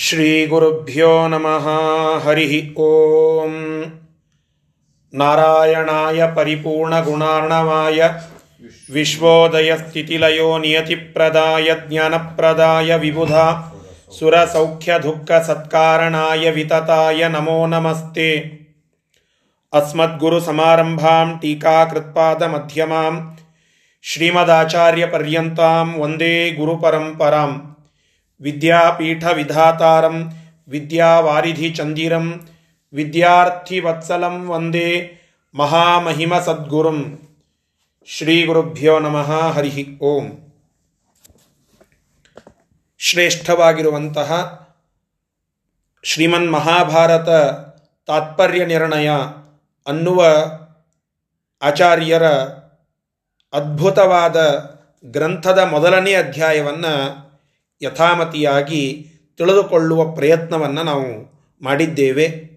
ಶ್ರೀಗುರುಭ್ಯೋ ನಮಃ ಹರಿಃ ಓಂ ನಾರಾಯಣಾಯ ಪರಿಪೂರ್ಣಗುಣಾರ್ಣವಾಯ ವಿಶ್ವೋದಯಸ್ಥಿತಿಲಯೋ ನಿಯತಿಪ್ರದಾಯ ಜ್ಞಾನಪ್ರದಾಯ ವಿಬುಧಾ ಸುರಸೌಖ್ಯದುಃಖಸತ್ಕಾರಣಾಯ ವಿತತಾಯ ನಮೋ ನಮಸ್ತೆ ಅಸ್ಮದ್ಗುರುಸಮಾರಂಭಾಂ ಟೀಕಾಕೃತ್ಪಾದಮಧ್ಯಮಾಂ ಶ್ರೀಮದಾಚಾರ್ಯಪರ್ಯಂತಾಂ ವಂದೇ ಗುರುಪರಂಪರಾಂ विद्यापीठविधातारं विद्यावारिधिचन्दिरं विद्यार्थिवत्सलं वन्दे महामहिमसद्गुरुं ಶ್ರೀಗುರುಭ್ಯೋ ನಮಃ ಹರಿ ಓಂ ಶ್ರೇಷ್ಠವಾಗಿರುವಂತಹ ಶ್ರೀಮನ್ ಮಹಾಭಾರತ ತಾತ್ಪರ್ಯ ನಿರ್ಣಯ ಅನ್ನುವ ಆಚಾರ್ಯರ ಅದ್ಭುತವಾದ ಗ್ರಂಥದ ಮೊದಲನೇ ಅಧ್ಯಾಯವನ್ನು ಯಥಾಮತಿಯಾಗಿ ತಿಳಿದುಕೊಳ್ಳುವ ಪ್ರಯತ್ನವನ್ನು ನಾವು ಮಾಡಿದ್ದೇವೆ.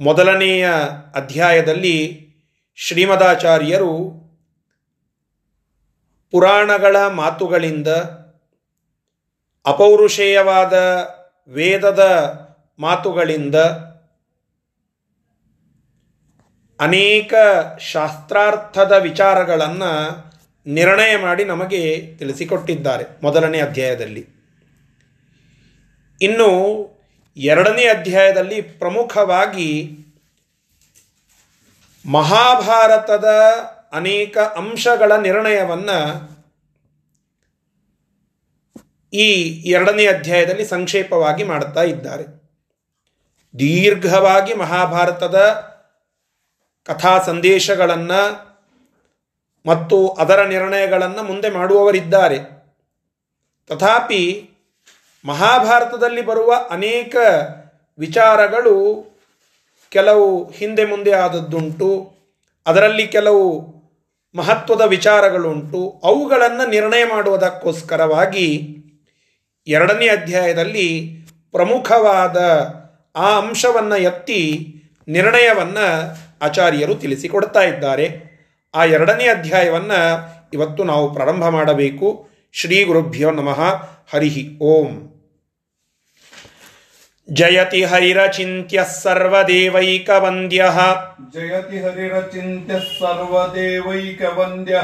ಮೊದಲನೆಯ ಅಧ್ಯಾಯದಲ್ಲಿ ಶ್ರೀಮದಾಚಾರ್ಯರು ಪುರಾಣಗಳ ಮಾತುಗಳಿಂದ ಅಪೌರುಷೇಯವಾದ ವೇದದ ಮಾತುಗಳಿಂದ ಅನೇಕ ಶಾಸ್ತ್ರಾರ್ಥದ ವಿಚಾರಗಳನ್ನು ನಿರ್ಣಯ ಮಾಡಿ ನಮಗೆ ತಿಳಿಸಿಕೊಟ್ಟಿದ್ದಾರೆ ಮೊದಲನೇ ಅಧ್ಯಾಯದಲ್ಲಿ. ಇನ್ನು ಎರಡನೇ ಅಧ್ಯಾಯದಲ್ಲಿ ಪ್ರಮುಖವಾಗಿ ಮಹಾಭಾರತದ ಅನೇಕ ಅಂಶಗಳ ನಿರ್ಣಯವನ್ನು ಈ ಎರಡನೇ ಅಧ್ಯಾಯದಲ್ಲಿ ಸಂಕ್ಷೇಪವಾಗಿ ಮಾಡುತ್ತಾ ಇದ್ದಾರೆ. ದೀರ್ಘವಾಗಿ ಮಹಾಭಾರತದ ಕಥಾ ಸಂದೇಶಗಳನ್ನು ಮತ್ತು ಅದರ ನಿರ್ಣಯಗಳನ್ನು ಮುಂದೆ ಮಾಡುವವರಿದ್ದಾರೆ. ತಥಾಪಿ ಮಹಾಭಾರತದಲ್ಲಿ ಬರುವ ಅನೇಕ ವಿಚಾರಗಳು ಕೆಲವು ಹಿಂದೆ ಮುಂದೆ ಆದದ್ದುಂಟು. ಅದರಲ್ಲಿ ಕೆಲವು ಮಹತ್ವದ ವಿಚಾರಗಳುಂಟು. ಅವುಗಳನ್ನು ನಿರ್ಣಯ ಮಾಡುವುದಕ್ಕೋಸ್ಕರವಾಗಿ ಎರಡನೇ ಅಧ್ಯಾಯದಲ್ಲಿ ಪ್ರಮುಖವಾದ ಆ ಅಂಶವನ್ನು ಎತ್ತಿ ನಿರ್ಣಯವನ್ನು ಆಚಾರ್ಯರು ತಿಳಿಸಿಕೊಡ್ತಾ ಇದ್ದಾರೆ. ಆ ಎರಡನೇ ಅಧ್ಯಾಯವನ್ನು ಇವತ್ತು ನಾವು ಪ್ರಾರಂಭ ಮಾಡಬೇಕು. ಶ್ರೀ ಗುರುಭ್ಯೋ ನಮಃ. ಹರಿಹಿ ಓಂ. ಜಯತಿ ಹರಿರಚಿತ್ಯ ಸರ್ವದೇವೈಕವಂದ್ಯ. ಜಯತಿ ಹರಿರಚಿತ್ಯ ಸರ್ವದೇವೈಕವಂದ್ಯ.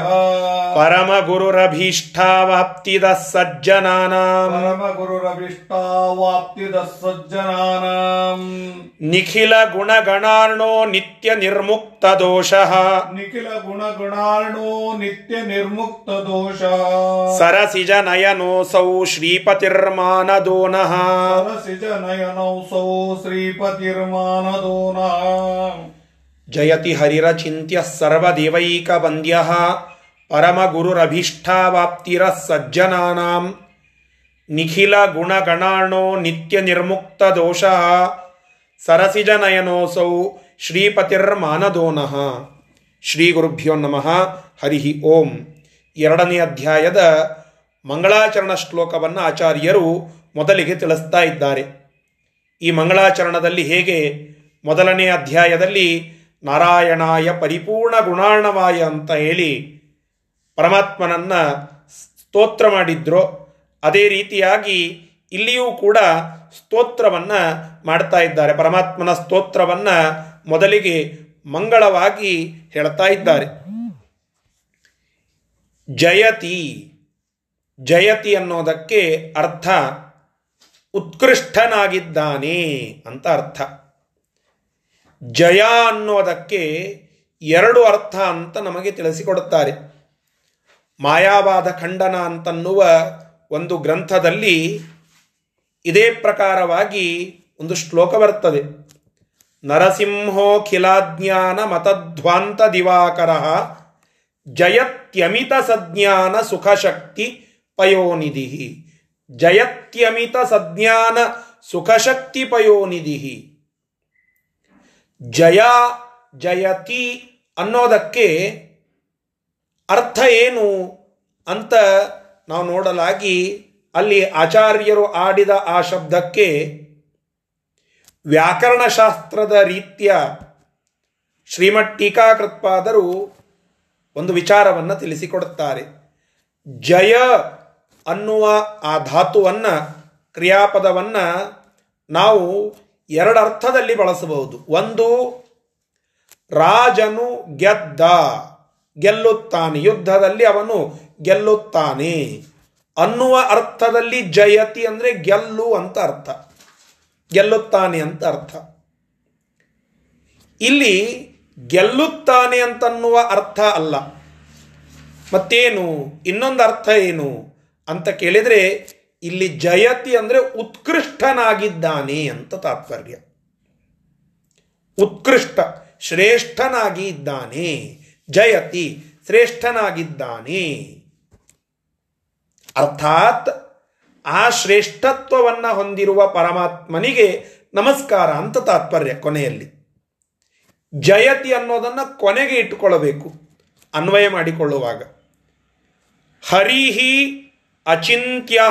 ಪರಮ ಗುರುರಭೀಷ್ಟಾವಾಪ್ತಿದ ಸಜ್ಜನಾನಾಂ. ಪರಮ ಗುರುರಭೀಷ್ಟಾವಾಪ್ತಿದ ಸಜ್ಜನಾನಾಂ. ನಿಖಿಲ ಗುಣಗಣಾರ್ಣೋ ನಿತ್ಯ ನಿರ್ಮುಕ್ತ ದೋಷ ನಿಖಿಲ ಗುಣ ಗುಣಾಣೋ ನಿತ್ಯ ನಿರ್ಮುಕ್ತ ದೋಷ ಸರಸಿಜ ನಯನೋಸೌ ಶ್ರೀಪತಿರ್ಮಾನದೋನಃ. ಸರಸಿಜ ನಯನೌಸೌ ಶ್ರೀಪತಿರ್ಮಾನದೋನ. ಜಯತಿ ಹರಿರಚಿತ್ಯ ಸರ್ವದೇವೈಕವಂದ್ಯ. ಪರಮ ಗುರುರಭೀಷ್ಟಾವಾಪ್ತಿರ ಸಜ್ಜನಾನಾಂ ನಿಖಿಲ ಗುಣಗಣಾಣೋ ನಿತ್ಯ ನಿರ್ಮುಕ್ತ ದೋಷ ಸರಸಿಜ ನಯನೋಸೌ ಶ್ರೀಪತಿರ್ಮಾನದೋನಃ. ಶ್ರೀ ಗುರುಭ್ಯೋ ನಮಃ. ಹರಿಹಿ ಓಂ. ಎರಡನೇ ಅಧ್ಯಾಯದ ಮಂಗಳಾಚರಣ ಶ್ಲೋಕವನ್ನು ಆಚಾರ್ಯರು ಮೊದಲಿಗೆ ತಿಳಿಸ್ತಾ ಇದ್ದಾರೆ. ಈ ಮಂಗಳಾಚರಣದಲ್ಲಿ ಹೇಗೆ? ಮೊದಲನೇ ಅಧ್ಯಾಯದಲ್ಲಿ ನಾರಾಯಣಾಯ ಪರಿಪೂರ್ಣ ಗುಣಾಣವಾಯ ಅಂತ ಹೇಳಿ ಪರಮಾತ್ಮನನ್ನ ಸ್ತೋತ್ರ ಮಾಡಿದ್ರೋ. ಅದೇ ರೀತಿಯಾಗಿ ಇಲ್ಲಿಯೂ ಕೂಡ ಸ್ತೋತ್ರವನ್ನು ಮಾಡ್ತಾ ಇದ್ದಾರೆ. ಪರಮಾತ್ಮನ ಸ್ತೋತ್ರವನ್ನ ಮೊದಲಿಗೆ ಮಂಗಳವಾಗಿ ಹೇಳ್ತಾ ಇದ್ದಾರೆ. ಜಯತಿ ಜಯತಿ ಅನ್ನೋದಕ್ಕೆ ಅರ್ಥ ಉತ್ಕೃಷ್ಟನಾಗಿದ್ದಾನೆ ಅಂತ ಅರ್ಥ. ಜಯ ಅನ್ನೋದಕ್ಕೆ ಎರಡು ಅರ್ಥ ಅಂತ ನಮಗೆ ತಿಳಿಸಿಕೊಡುತ್ತಾರೆ. ಮಾಯಾವಾದ ಖಂಡನ ಅಂತನ್ನುವ ಒಂದು ಗ್ರಂಥದಲ್ಲಿ ಇದೇ ಪ್ರಕಾರವಾಗಿ ಒಂದು ಶ್ಲೋಕ ಬರ್ತದೆ. ನರಸಿಂಹೋಖಿಲಾಜ್ಞಾನ ಮತಧ್ವಾಂತ ದಿವಾಕರ ಜಯತ್ಯಮಿತ ಸಜ್ಞಾನ ಸುಖಶಕ್ತಿ ಪಯೋನಿಧಿ. ಜಯತ್ಯಮಿತ ಸಜ್ಞಾನ ಸುಖಶಕ್ತಿ ಪಯೋನಿಧಿ. ಜಯ, ಜಯತಿ ಅನ್ನೋದಕ್ಕೆ ಅರ್ಥ ಏನು ಅಂತ ನಾವು ನೋಡಲಾಗಿ ಅಲ್ಲಿ ಆಚಾರ್ಯರು ಆಡಿದ ಆ ಶಬ್ದಕ್ಕೆ ವ್ಯಾಕರಣಶಾಸ್ತ್ರದ ರೀತಿಯ ಶ್ರೀಮಠ್ ಟೀಕಾಕೃತ್ಪಾದರು ಒಂದು ವಿಚಾರವನ್ನು ತಿಳಿಸಿಕೊಡುತ್ತಾರೆ. ಜಯ ಅನ್ನುವ ಆ ಧಾತುವನ್ನು, ಕ್ರಿಯಾಪದವನ್ನು ನಾವು ಎರಡು ಅರ್ಥದಲ್ಲಿ ಬಳಸಬಹುದು. ಒಂದು, ರಾಜನು ಗೆದ್ದ, ಗೆಲ್ಲುತ್ತಾನೆ, ಯುದ್ಧದಲ್ಲಿ ಅವನು ಗೆಲ್ಲುತ್ತಾನೆ ಅನ್ನುವ ಅರ್ಥದಲ್ಲಿ ಜಯತಿ ಅಂದರೆ ಗೆಲ್ಲು ಅಂತ ಅರ್ಥ. ಗೆಲ್ಲುತ್ತಾನೆ ಅಂತ ಅರ್ಥ. ಇಲ್ಲಿ ಗೆಲ್ಲುತ್ತಾನೆ ಅಂತನ್ನುವ ಅರ್ಥ ಅಲ್ಲ. ಮತ್ತೇನು? ಇನ್ನೊಂದು ಅರ್ಥ ಏನು? ಅಂತ ಕೇಳಿದರೆ ಇಲ್ಲಿ ಜಯತಿ ಅಂದರೆ ಉತ್ಕೃಷ್ಟನಾಗಿದ್ದಾನೆ ಅಂತ ತಾತ್ಪರ್ಯ. ಉತ್ಕೃಷ್ಟ, ಶ್ರೇಷ್ಠನಾಗಿ ಇದ್ದಾನೆ. ಜಯತಿ, ಶ್ರೇಷ್ಠನಾಗಿದ್ದಾನೆ. ಅರ್ಥಾತ್ ಆ ಶ್ರೇಷ್ಠತ್ವವನ್ನು ಹೊಂದಿರುವ ಪರಮಾತ್ಮನಿಗೆ ನಮಸ್ಕಾರ ಅಂತ ತಾತ್ಪರ್ಯ ಕೊನೆಯಲ್ಲಿ. ಜಯತಿ ಅನ್ನೋದನ್ನು ಕೊನೆಗೆ ಇಟ್ಟುಕೊಳ್ಳಬೇಕು, ಅನ್ವಯ ಮಾಡಿಕೊಳ್ಳುವಾಗ. ಹರಿಹಿ ಅಚಿಂತ್ಯ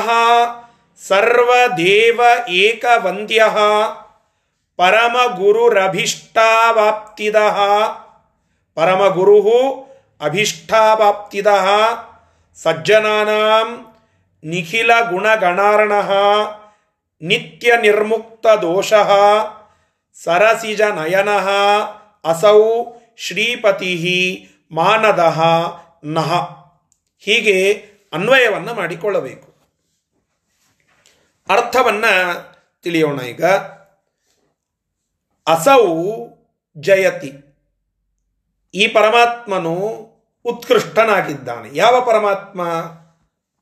ಸರ್ವದೇವ ಏಕವಂದ್ಯ ಪರಮ ಗುರುರಭಿಷ್ಟಾವಾಪ್ತಿದ ಪರಮ ಗುರು ಅಭಿಷ್ಟಾವಾಪ್ತಿದ ಸಜ್ಜನಾನಾಂ ನಿಖಿಲ ಗುಣಗಣಾರ್ಣ, ನಿತ್ಯ ನಿರ್ಮುಕ್ತ ದೋಷ, ಸರಸಿಜ ನಯನ, ಅಸೌ ಶ್ರೀಪತಿ ಮಾನದ ನಹ ಹೀಗೆ ಅನ್ವಯವನ್ನು ಮಾಡಿಕೊಳ್ಳಬೇಕು. ಅರ್ಥವನ್ನು ತಿಳಿಯೋಣ ಈಗ. ಅಸೌ ಜಯತಿ. ಈ ಪರಮಾತ್ಮನು ಉತ್ಕೃಷ್ಟನಾಗಿದ್ದಾನೆ. ಯಾವ ಪರಮಾತ್ಮ?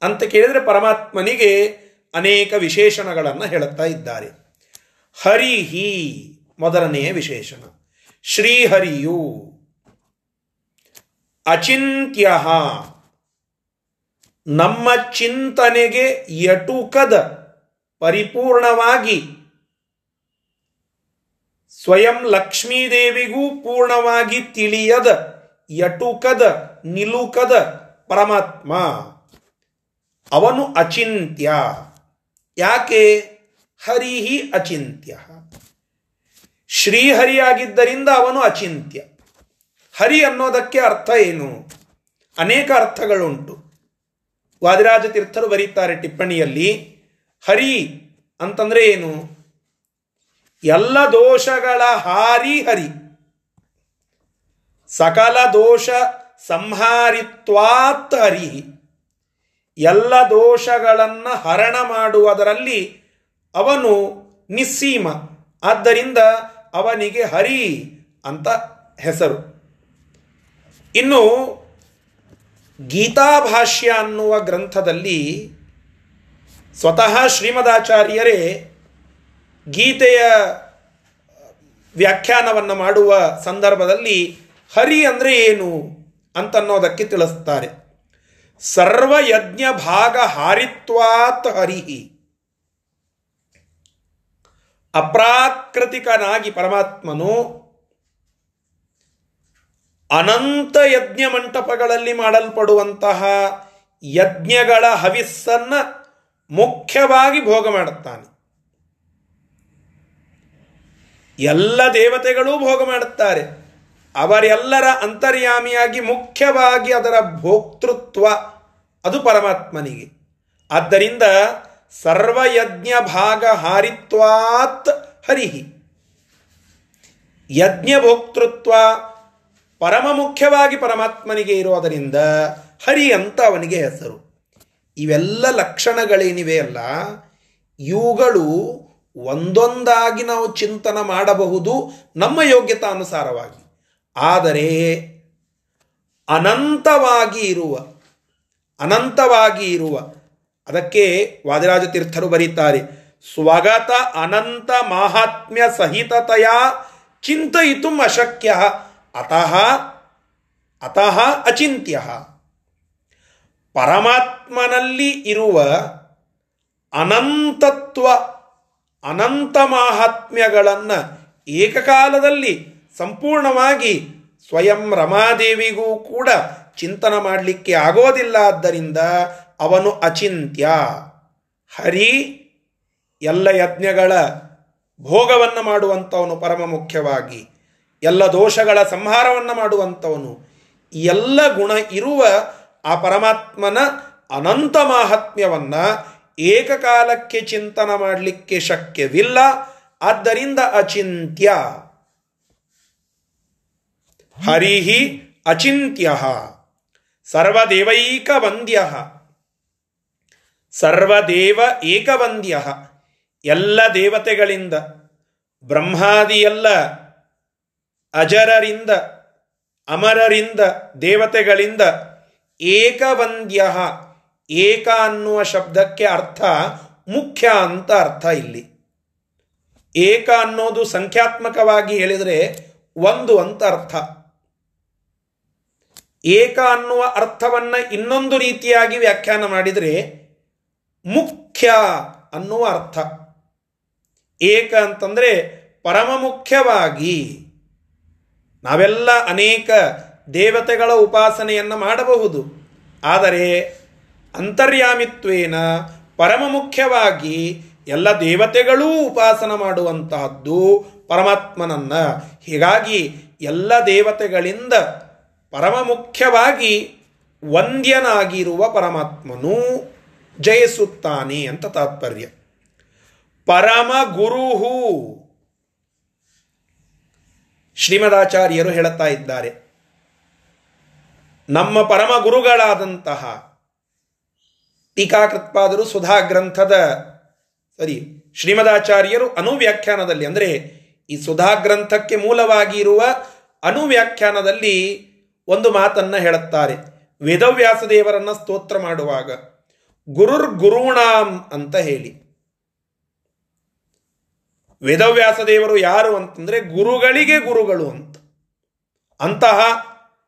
ಅಂತ ಕೇಳಿದರೆ ಪರಮಾತ್ಮನಿಗೆ ಅನೇಕ ವಿಶೇಷಣಗಳನ್ನು ಹೇಳುತ್ತಾ ಇದ್ದಾರೆ. ಹರಿಹಿ ಮೊದಲನೆಯ ವಿಶೇಷಣ. ಶ್ರೀಹರಿಯು ಅಚಿಂತ್ಯ ನಮ್ಮ ಚಿಂತನೆಗೆ ಯಟುಕದ, ಪರಿಪೂರ್ಣವಾಗಿ. ಸ್ವಯಂ ಲಕ್ಷ್ಮೀದೇವಿಗೂ ಪೂರ್ಣವಾಗಿ ತಿಳಿಯದ, ಯಟುಕದ, ನಿಲುಕದ ಪರಮಾತ್ಮ. ಅವನು ಅಚಿಂತ್ಯ. ಯಾಕೆ? ಹರಿಹಿ ಅಚಿಂತ್ಯ. ಶ್ರೀಹರಿಯಾಗಿದ್ದರಿಂದ ಅವನು ಅಚಿಂತ್ಯ. ಹರಿ ಅನ್ನೋದಕ್ಕೆ ಅರ್ಥ ಏನು? ಅನೇಕ ಅರ್ಥಗಳುಂಟು. ವಾದಿರಾಜ ತೀರ್ಥರು ಬರೀತಾರೆ ಟಿಪ್ಪಣಿಯಲ್ಲಿ, ಹರಿ ಅಂತಂದ್ರೆ ಏನು? ಎಲ್ಲ ದೋಷಗಳ ಹಾರಿ ಹರಿ. ಸಕಲ ದೋಷ ಸಂಹಾರಿತ್ವಾತ್ ಹರಿ. ಎಲ್ಲ ದೋಷಗಳನ್ನು ಹರಣ ಮಾಡುವುದರಲ್ಲಿ ಅವನು ನಿಸ್ಸೀಮ. ಆದ್ದರಿಂದ ಅವನಿಗೆ ಹರಿ ಅಂತ ಹೆಸರು. ಇನ್ನು ಗೀತಾಭಾಷ್ಯ ಅನ್ನುವ ಗ್ರಂಥದಲ್ಲಿ ಸ್ವತಃ ಶ್ರೀಮದಾಚಾರ್ಯರೇ ಗೀತೆಯ ವ್ಯಾಖ್ಯಾನವನ್ನು ಮಾಡುವ ಸಂದರ್ಭದಲ್ಲಿ ಹರಿ ಅಂದರೆ ಏನು ಅಂತನ್ನೋದಕ್ಕೆ ತಿಳಿಸ್ತಾರೆ. ಸರ್ವಯಜ್ಞ ಭಾಗ ಹಾರಿತ್ವಾತ್ ಹರಿಹಿ. ಅಪ್ರಾಕೃತಿಕನಾಗಿ ಪರಮಾತ್ಮನು ಅನಂತ ಯಜ್ಞ ಮಂಟಪಗಳಲ್ಲಿ ಮಾಡಲ್ಪಡುವಂತಹ ಯಜ್ಞಗಳ ಹವಿಸ್ಸನ್ನ ಮುಖ್ಯವಾಗಿ ಭೋಗ ಮಾಡುತ್ತಾನೆ. ಎಲ್ಲ ದೇವತೆಗಳೂ ಭೋಗ ಮಾಡುತ್ತಾರೆ. ಅವರೆಲ್ಲರ ಅಂತರ್ಯಾಮಿಯಾಗಿ ಮುಖ್ಯವಾಗಿ ಅದರ ಭೋಕ್ತೃತ್ವ ಅದು ಪರಮಾತ್ಮನಿಗೆ. ಆದ್ದರಿಂದ ಸರ್ವಯಜ್ಞ ಭಾಗ ಹಾರಿತ್ವಾತ್ ಹರಿಹಿ. ಯಜ್ಞ ಭೋಕ್ತೃತ್ವ ಪರಮ ಮುಖ್ಯವಾಗಿ ಪರಮಾತ್ಮನಿಗೆ ಇರೋದರಿಂದ ಹರಿ ಅಂತ ಅವನಿಗೆ ಹೆಸರು. ಇವೆಲ್ಲ ಲಕ್ಷಣಗಳೇನಿವೆ ಅಲ್ಲ, ಇವುಗಳು ಒಂದೊಂದಾಗಿ ನಾವು ಚಿಂತನ ಮಾಡಬಹುದು ನಮ್ಮ ಯೋಗ್ಯತಾನುಸಾರವಾಗಿ. ಆದರೆ ಅನಂತವಾಗಿ ಇರುವ ಅನಂತವಾಗಿ ಇರುವ, ಅದಕ್ಕೆ ವಾದಿರಾಜ ತೀರ್ಥರು ಬರೀತಾರೆ, ಸ್ವಗತ ಅನಂತ ಮಾಹಾತ್ಮ್ಯ ಸಹಿತತೆಯ ಚಿಂತಯಿತು ಅಶಕ್ಯ, ಅತಃ ಅತಃ ಅಚಿಂತ್ಯ. ಪರಮಾತ್ಮನಲ್ಲಿ ಇರುವ ಅನಂತತ್ವ, ಅನಂತ ಮಾಹಾತ್ಮ್ಯಗಳನ್ನು ಏಕಕಾಲದಲ್ಲಿ ಸಂಪೂರ್ಣವಾಗಿ ಸ್ವಯಂ ರಮಾದೇವಿಗೂ ಕೂಡ ಚಿಂತನ ಮಾಡಲಿಕ್ಕೆ ಆಗೋದಿಲ್ಲ ಆದ್ದರಿಂದ ಅವನು ಅಚಿಂತ್ಯ. ಹರಿ ಎಲ್ಲ ಯಜ್ಞಗಳ ಭೋಗವನ್ನು ಮಾಡುವಂಥವನು ಪರಮ ಮುಖ್ಯವಾಗಿ. ಎಲ್ಲ ದೋಷಗಳ ಸಂಹಾರವನ್ನು ಮಾಡುವಂಥವನು ಎಲ್ಲ ಗುಣ ಇರುವ ಆ ಪರಮಾತ್ಮನ ಅನಂತ ಮಾಹಾತ್ಮ್ಯವನ್ನು ಏಕಕಾಲಕ್ಕೆ ಚಿಂತನ ಮಾಡಲಿಕ್ಕೆ ಶಕ್ಯವಿಲ್ಲ. ಆದ್ದರಿಂದ ಅಚಿಂತ್ಯ. ಹರಿಹಿ ಅಚಿಂತ್ಯ. ಸರ್ವದೇವೈಕ ವಂದ್ಯ ಸರ್ವದೇವ ಏಕವಂದ್ಯ. ಎಲ್ಲ ದೇವತೆಗಳಿಂದ ಬ್ರಹ್ಮಾದಿ ಎಲ್ಲ ಅಜರರಿಂದ, ಅಮರರಿಂದ, ದೇವತೆಗಳಿಂದ ಏಕವಂದ್ಯ. ಏಕ ಅನ್ನುವ ಶಬ್ದಕ್ಕೆ ಅರ್ಥ, ಮುಖ್ಯ ಅಂತ ಅರ್ಥ ಇಲ್ಲಿ. ಏಕ ಅನ್ನೋದು ಸಂಖ್ಯಾತ್ಮಕವಾಗಿ ಹೇಳಿದರೆ ಒಂದು ಅಂತ ಅರ್ಥ. ಏಕ ಅನ್ನುವ ಅರ್ಥವನ್ನ ಇನ್ನೊಂದು ರೀತಿಯಾಗಿ ವ್ಯಾಖ್ಯಾನ ಮಾಡಿದರೆ ಮುಖ್ಯ ಅನ್ನುವ ಅರ್ಥ. ಏಕ ಅಂತಂದರೆ ಪರಮ ಮುಖ್ಯವಾಗಿ ನಾವೆಲ್ಲ ಅನೇಕ ದೇವತೆಗಳ ಉಪಾಸನೆಯನ್ನು ಮಾಡಬಹುದು. ಆದರೆ ಅಂತರ್ಯಾಮಿತ್ವೇನ ಪರಮ ಮುಖ್ಯವಾಗಿ ಎಲ್ಲ ದೇವತೆಗಳೂ ಉಪಾಸನ ಮಾಡುವಂತಹದ್ದು ಪರಮಾತ್ಮನನ್ನ. ಹೀಗಾಗಿ ಎಲ್ಲ ದೇವತೆಗಳಿಂದ ಪರಮ ಮುಖ್ಯವಾಗಿ ವಂದ್ಯನಾಗಿರುವ ಪರಮಾತ್ಮನು ಜಯಿಸುತ್ತಾನೆ ಅಂತ ತಾತ್ಪರ್ಯ. ಪರಮ ಗುರುಹು. ಶ್ರೀಮದಾಚಾರ್ಯರು ಹೇಳುತ್ತಾ ಇದ್ದಾರೆ. ನಮ್ಮ ಪರಮ ಗುರುಗಳಾದಂತಹ ಟೀಕಾಕೃತ್ಪಾದರು ಸುಧಾ ಗ್ರಂಥದ ಸರಿ ಶ್ರೀಮದಾಚಾರ್ಯರು ಅನುವ್ಯಾಖ್ಯಾನದಲ್ಲಿ, ಅಂದರೆ ಈ ಸುಧಾ ಗ್ರಂಥಕ್ಕೆ ಮೂಲವಾಗಿರುವ ಅನುವ್ಯಾಖ್ಯಾನದಲ್ಲಿ ಒಂದು ಮಾತನ್ನ ಹೇಳುತ್ತಾರೆ. ವೇದವ್ಯಾಸ ದೇವರನ್ನ ಸ್ತೋತ್ರ ಮಾಡುವಾಗ ಗುರುರ್ ಗುರುಣಾಂ ಅಂತ ಹೇಳಿ. ವೇದವ್ಯಾಸ ದೇವರು ಯಾರು ಅಂತಂದ್ರೆ ಗುರುಗಳಿಗೆ ಗುರುಗಳು ಅಂತ. ಅಂತಹ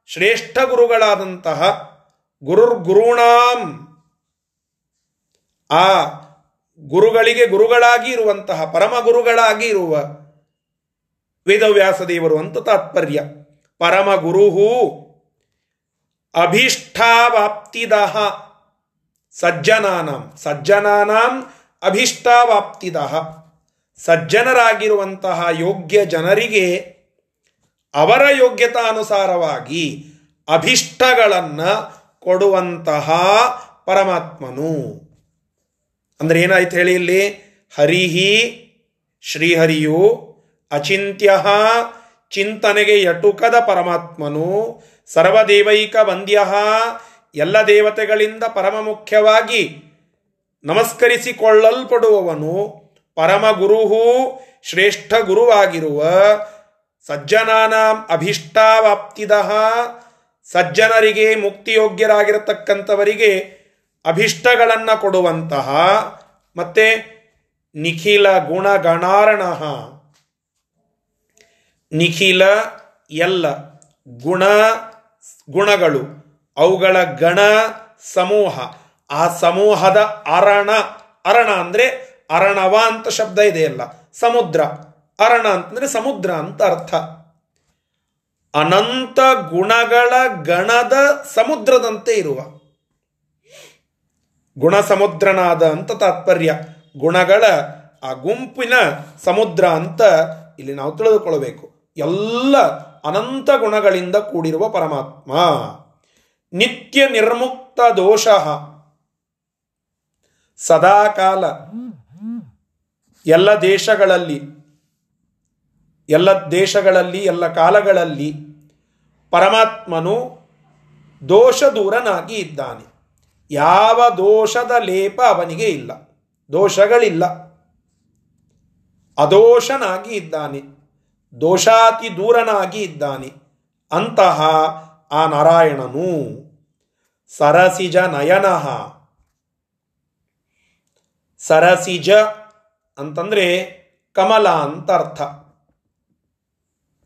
ಶ್ರೇಷ್ಠ ಗುರುಗಳಾದಂತಹ ಗುರುರ್ ಗುರುಣಾಂ. ಆ ಗುರುಗಳಿಗೆ ಗುರುಗಳಾಗಿ ಇರುವಂತಹ ಪರಮ ಗುರುಗಳಾಗಿ ಇರುವ ವೇದವ್ಯಾಸ ದೇವರು ಅಂತ ತಾತ್ಪರ್ಯ. ಪರಮ ಗುರುಹು ಅಭೀಷ್ಟಾವಾಪ್ತಿದಹ ಸಜ್ಜನಾಂ ಸಜ್ಜನಾಂ ಅಭೀಷ್ಟಾವಾಪ್ತಿದಹ ಸಜ್ಜನರಾಗಿರುವಂತಹ ಯೋಗ್ಯ ಜನರಿಗೆ ಅವರ ಯೋಗ್ಯತಾನುಸಾರವಾಗಿ ಅಭಿಷ್ಟಗಳನ್ನು ಕೊಡುವಂತಹ ಪರಮಾತ್ಮನು. ಅಂದರೆ ಏನಾಯ್ತು ಹೇಳಿ ಇಲ್ಲಿ? ಹರಿಹಿ ಶ್ರೀಹರಿಯು ಅಚಿಂತ್ಯ ಚಿಂತನೆಗೆ ಯಟುಕದ ಪರಮಾತ್ಮನು ಸರ್ವದೇವೈಕ ವಂದ್ಯ ಎಲ್ಲ ದೇವತೆಗಳಿಂದ ಪರಮ ಮುಖ್ಯವಾಗಿ ನಮಸ್ಕರಿಸಿಕೊಳ್ಳಲ್ಪಡುವವನು ಪರಮ ಗುರುಹು ಶ್ರೇಷ್ಠ ಗುರುವಾಗಿರುವ ಸಜ್ಜನಾನಾಂ ಅಭಿಷ್ಟಾವಾಪ್ತಿದ. ಸಜ್ಜನರಿಗೆ ಮುಕ್ತಿಯೋಗ್ಯರಾಗಿರತಕ್ಕಂಥವರಿಗೆ ಅಭಿಷ್ಟಗಳನ್ನು ಕೊಡುವಂತಹ ಮತ್ತೆ ನಿಖಿಲ ಗುಣಗಣಾರ್ಣ. ನಿಖಿಲ ಎಲ್ಲ ಗುಣ ಗುಣಗಳು. ಅವುಗಳ ಗಣ ಸಮೂಹ. ಆ ಸಮೂಹದ ಅರಣ ಅರಣ ಅಂದ್ರೆ ಅರಣವ ಅಂತ ಶಬ್ದ ಇದೆಯಲ್ಲ. ಸಮುದ್ರ. ಅರಣ ಅಂತಂದ್ರೆ ಸಮುದ್ರ ಅಂತ ಅರ್ಥ. ಅನಂತ ಗುಣಗಳ ಗಣದ ಸಮುದ್ರದಂತೆ ಇರುವ. ಗುಣ ಸಮುದ್ರನಾದ ಅಂತ ತಾತ್ಪರ್ಯ. ಗುಣಗಳ ಆ ಗುಂಪಿನ ಸಮುದ್ರ ಅಂತ ಇಲ್ಲಿ ನಾವು ತಿಳಿದುಕೊಳ್ಳಬೇಕು. ಎಲ್ಲ ಅನಂತ ಗುಣಗಳಿಂದ ಕೂಡಿರುವ ಪರಮಾತ್ಮ. ನಿತ್ಯ ನಿರ್ಮುಕ್ತ ದೋಷ. ಸದಾಕಾಲ ಎಲ್ಲ ದೇಶಗಳಲ್ಲಿ ಎಲ್ಲ ದೇಶಗಳಲ್ಲಿ, ಎಲ್ಲ ಕಾಲಗಳಲ್ಲಿ ಪರಮಾತ್ಮನು ದೋಷ ದೂರನಾಗಿ ಇದ್ದಾನೆ. ಯಾವ ದೋಷದ ಲೇಪ ಅವನಿಗೆ ಇಲ್ಲ. ದೋಷಗಳಿಲ್ಲ. ಅದೋಷನಾಗಿ ಇದ್ದಾನೆ. ದೋಷಾತಿ ದೂರನಾಗಿ ಇದ್ದಾನೆ. ಅಂತಹ ಆ ನಾರಾಯಣನು ಸರಸಿಜ ನಯನಃ. ಸರಸಿಜ ಅಂತಂದ್ರೆ ಕಮಲ ಅಂತ ಅರ್ಥ.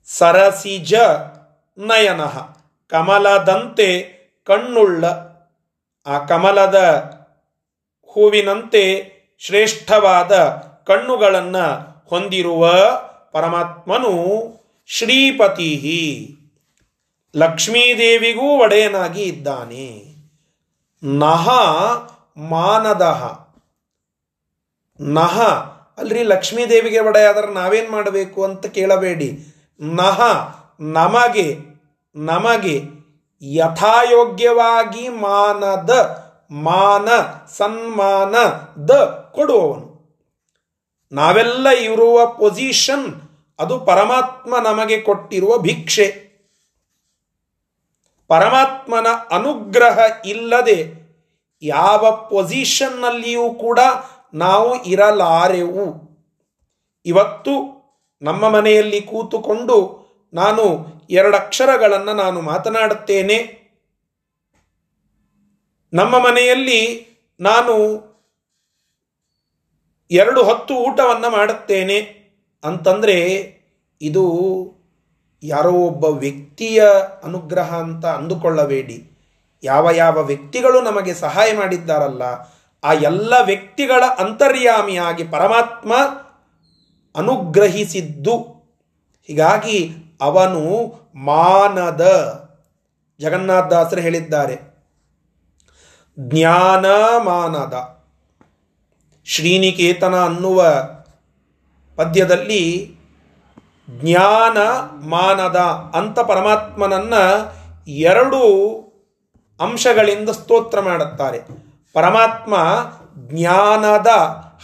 ಸರಸಿಜ ನಯನ. ಕಮಲದಂತೆ ಕಣ್ಣುಳ್ಳ. ಆ ಕಮಲದ ಹೂವಿನಂತೆ ಶ್ರೇಷ್ಠವಾದ ಕಣ್ಣುಗಳನ್ನು ಹೊಂದಿರುವ ಪರಮಾತ್ಮನು ಶ್ರೀಪತಿ ಲಕ್ಷ್ಮೀದೇವಿಗೂ ಒಡೆಯನಾಗಿ ಇದ್ದಾನೆ. ನಹ ಮಾನದಹ. ನಹ, ಅಲ್ರಿ ಲಕ್ಷ್ಮೀದೇವಿಗೆ ಒಡೆಯಾದ್ರೆ ನಾವೇನು ಮಾಡಬೇಕು ಅಂತ ಕೇಳಬೇಡಿ. ನಹ, ನಮಗೆ ನಮಗೆ ಯಥಾಯೋಗ್ಯವಾಗಿ ಮಾನದ, ಮಾನ ಸನ್ಮಾನ ದ ಕೊಡುವವನು. ನಾವೆಲ್ಲ ಇರುವ ಪೊಸಿಷನ್ ಅದು ಪರಮಾತ್ಮ ನಮಗೆ ಕೊಟ್ಟಿರುವ ಭಿಕ್ಷೆ. ಪರಮಾತ್ಮನ ಅನುಗ್ರಹ ಇಲ್ಲದೆ ಯಾವ ಪೊಸಿಷನ್ನಲ್ಲಿಯೂ ಕೂಡ ನಾವು ಇರಲಾರೆವು. ಇವತ್ತು ನಮ್ಮ ಮನೆಯಲ್ಲಿ ಕೂತುಕೊಂಡು ನಾನು ಎರಡಕ್ಷರಗಳನ್ನು ನಾನು ಮಾತನಾಡುತ್ತೇನೆ. ನಮ್ಮ ಮನೆಯಲ್ಲಿ ನಾನು ಎರಡು ಹೊತ್ತು ಊಟವನ್ನು ಮಾಡುತ್ತೇನೆ. ಅಂತಂದರೆ ಇದು ಯಾರೋ ಒಬ್ಬ ವ್ಯಕ್ತಿಯ ಅನುಗ್ರಹ ಅಂತ ಅಂದುಕೊಳ್ಳಬೇಡಿ. ಯಾವ ಯಾವ ವ್ಯಕ್ತಿಗಳು ನಮಗೆ ಸಹಾಯ ಮಾಡಿದ್ದಾರಲ್ಲ, ಆ ಎಲ್ಲ ವ್ಯಕ್ತಿಗಳ ಅಂತರ್ಯಾಮಿಯಾಗಿ ಪರಮಾತ್ಮ ಅನುಗ್ರಹಿಸಿದ್ದು. ಹೀಗಾಗಿ ಅವನು ಮಾನದ ಜಗನ್ನಾಥದಾಸರು ಹೇಳಿದ್ದಾರೆ. ಜ್ಞಾನ ಮಾನದ ಶ್ರೀನಿಕೇತನ ಅನ್ನುವ ಪದ್ಯದಲ್ಲಿ ಜ್ಞಾನ ಮಾನದ ಅಂತ ಪರಮಾತ್ಮನನ್ನು ಎರಡು ಅಂಶಗಳಿಂದ ಸ್ತೋತ್ರ ಮಾಡುತ್ತಾರೆ. ಪರಮಾತ್ಮ ಜ್ಞಾನದ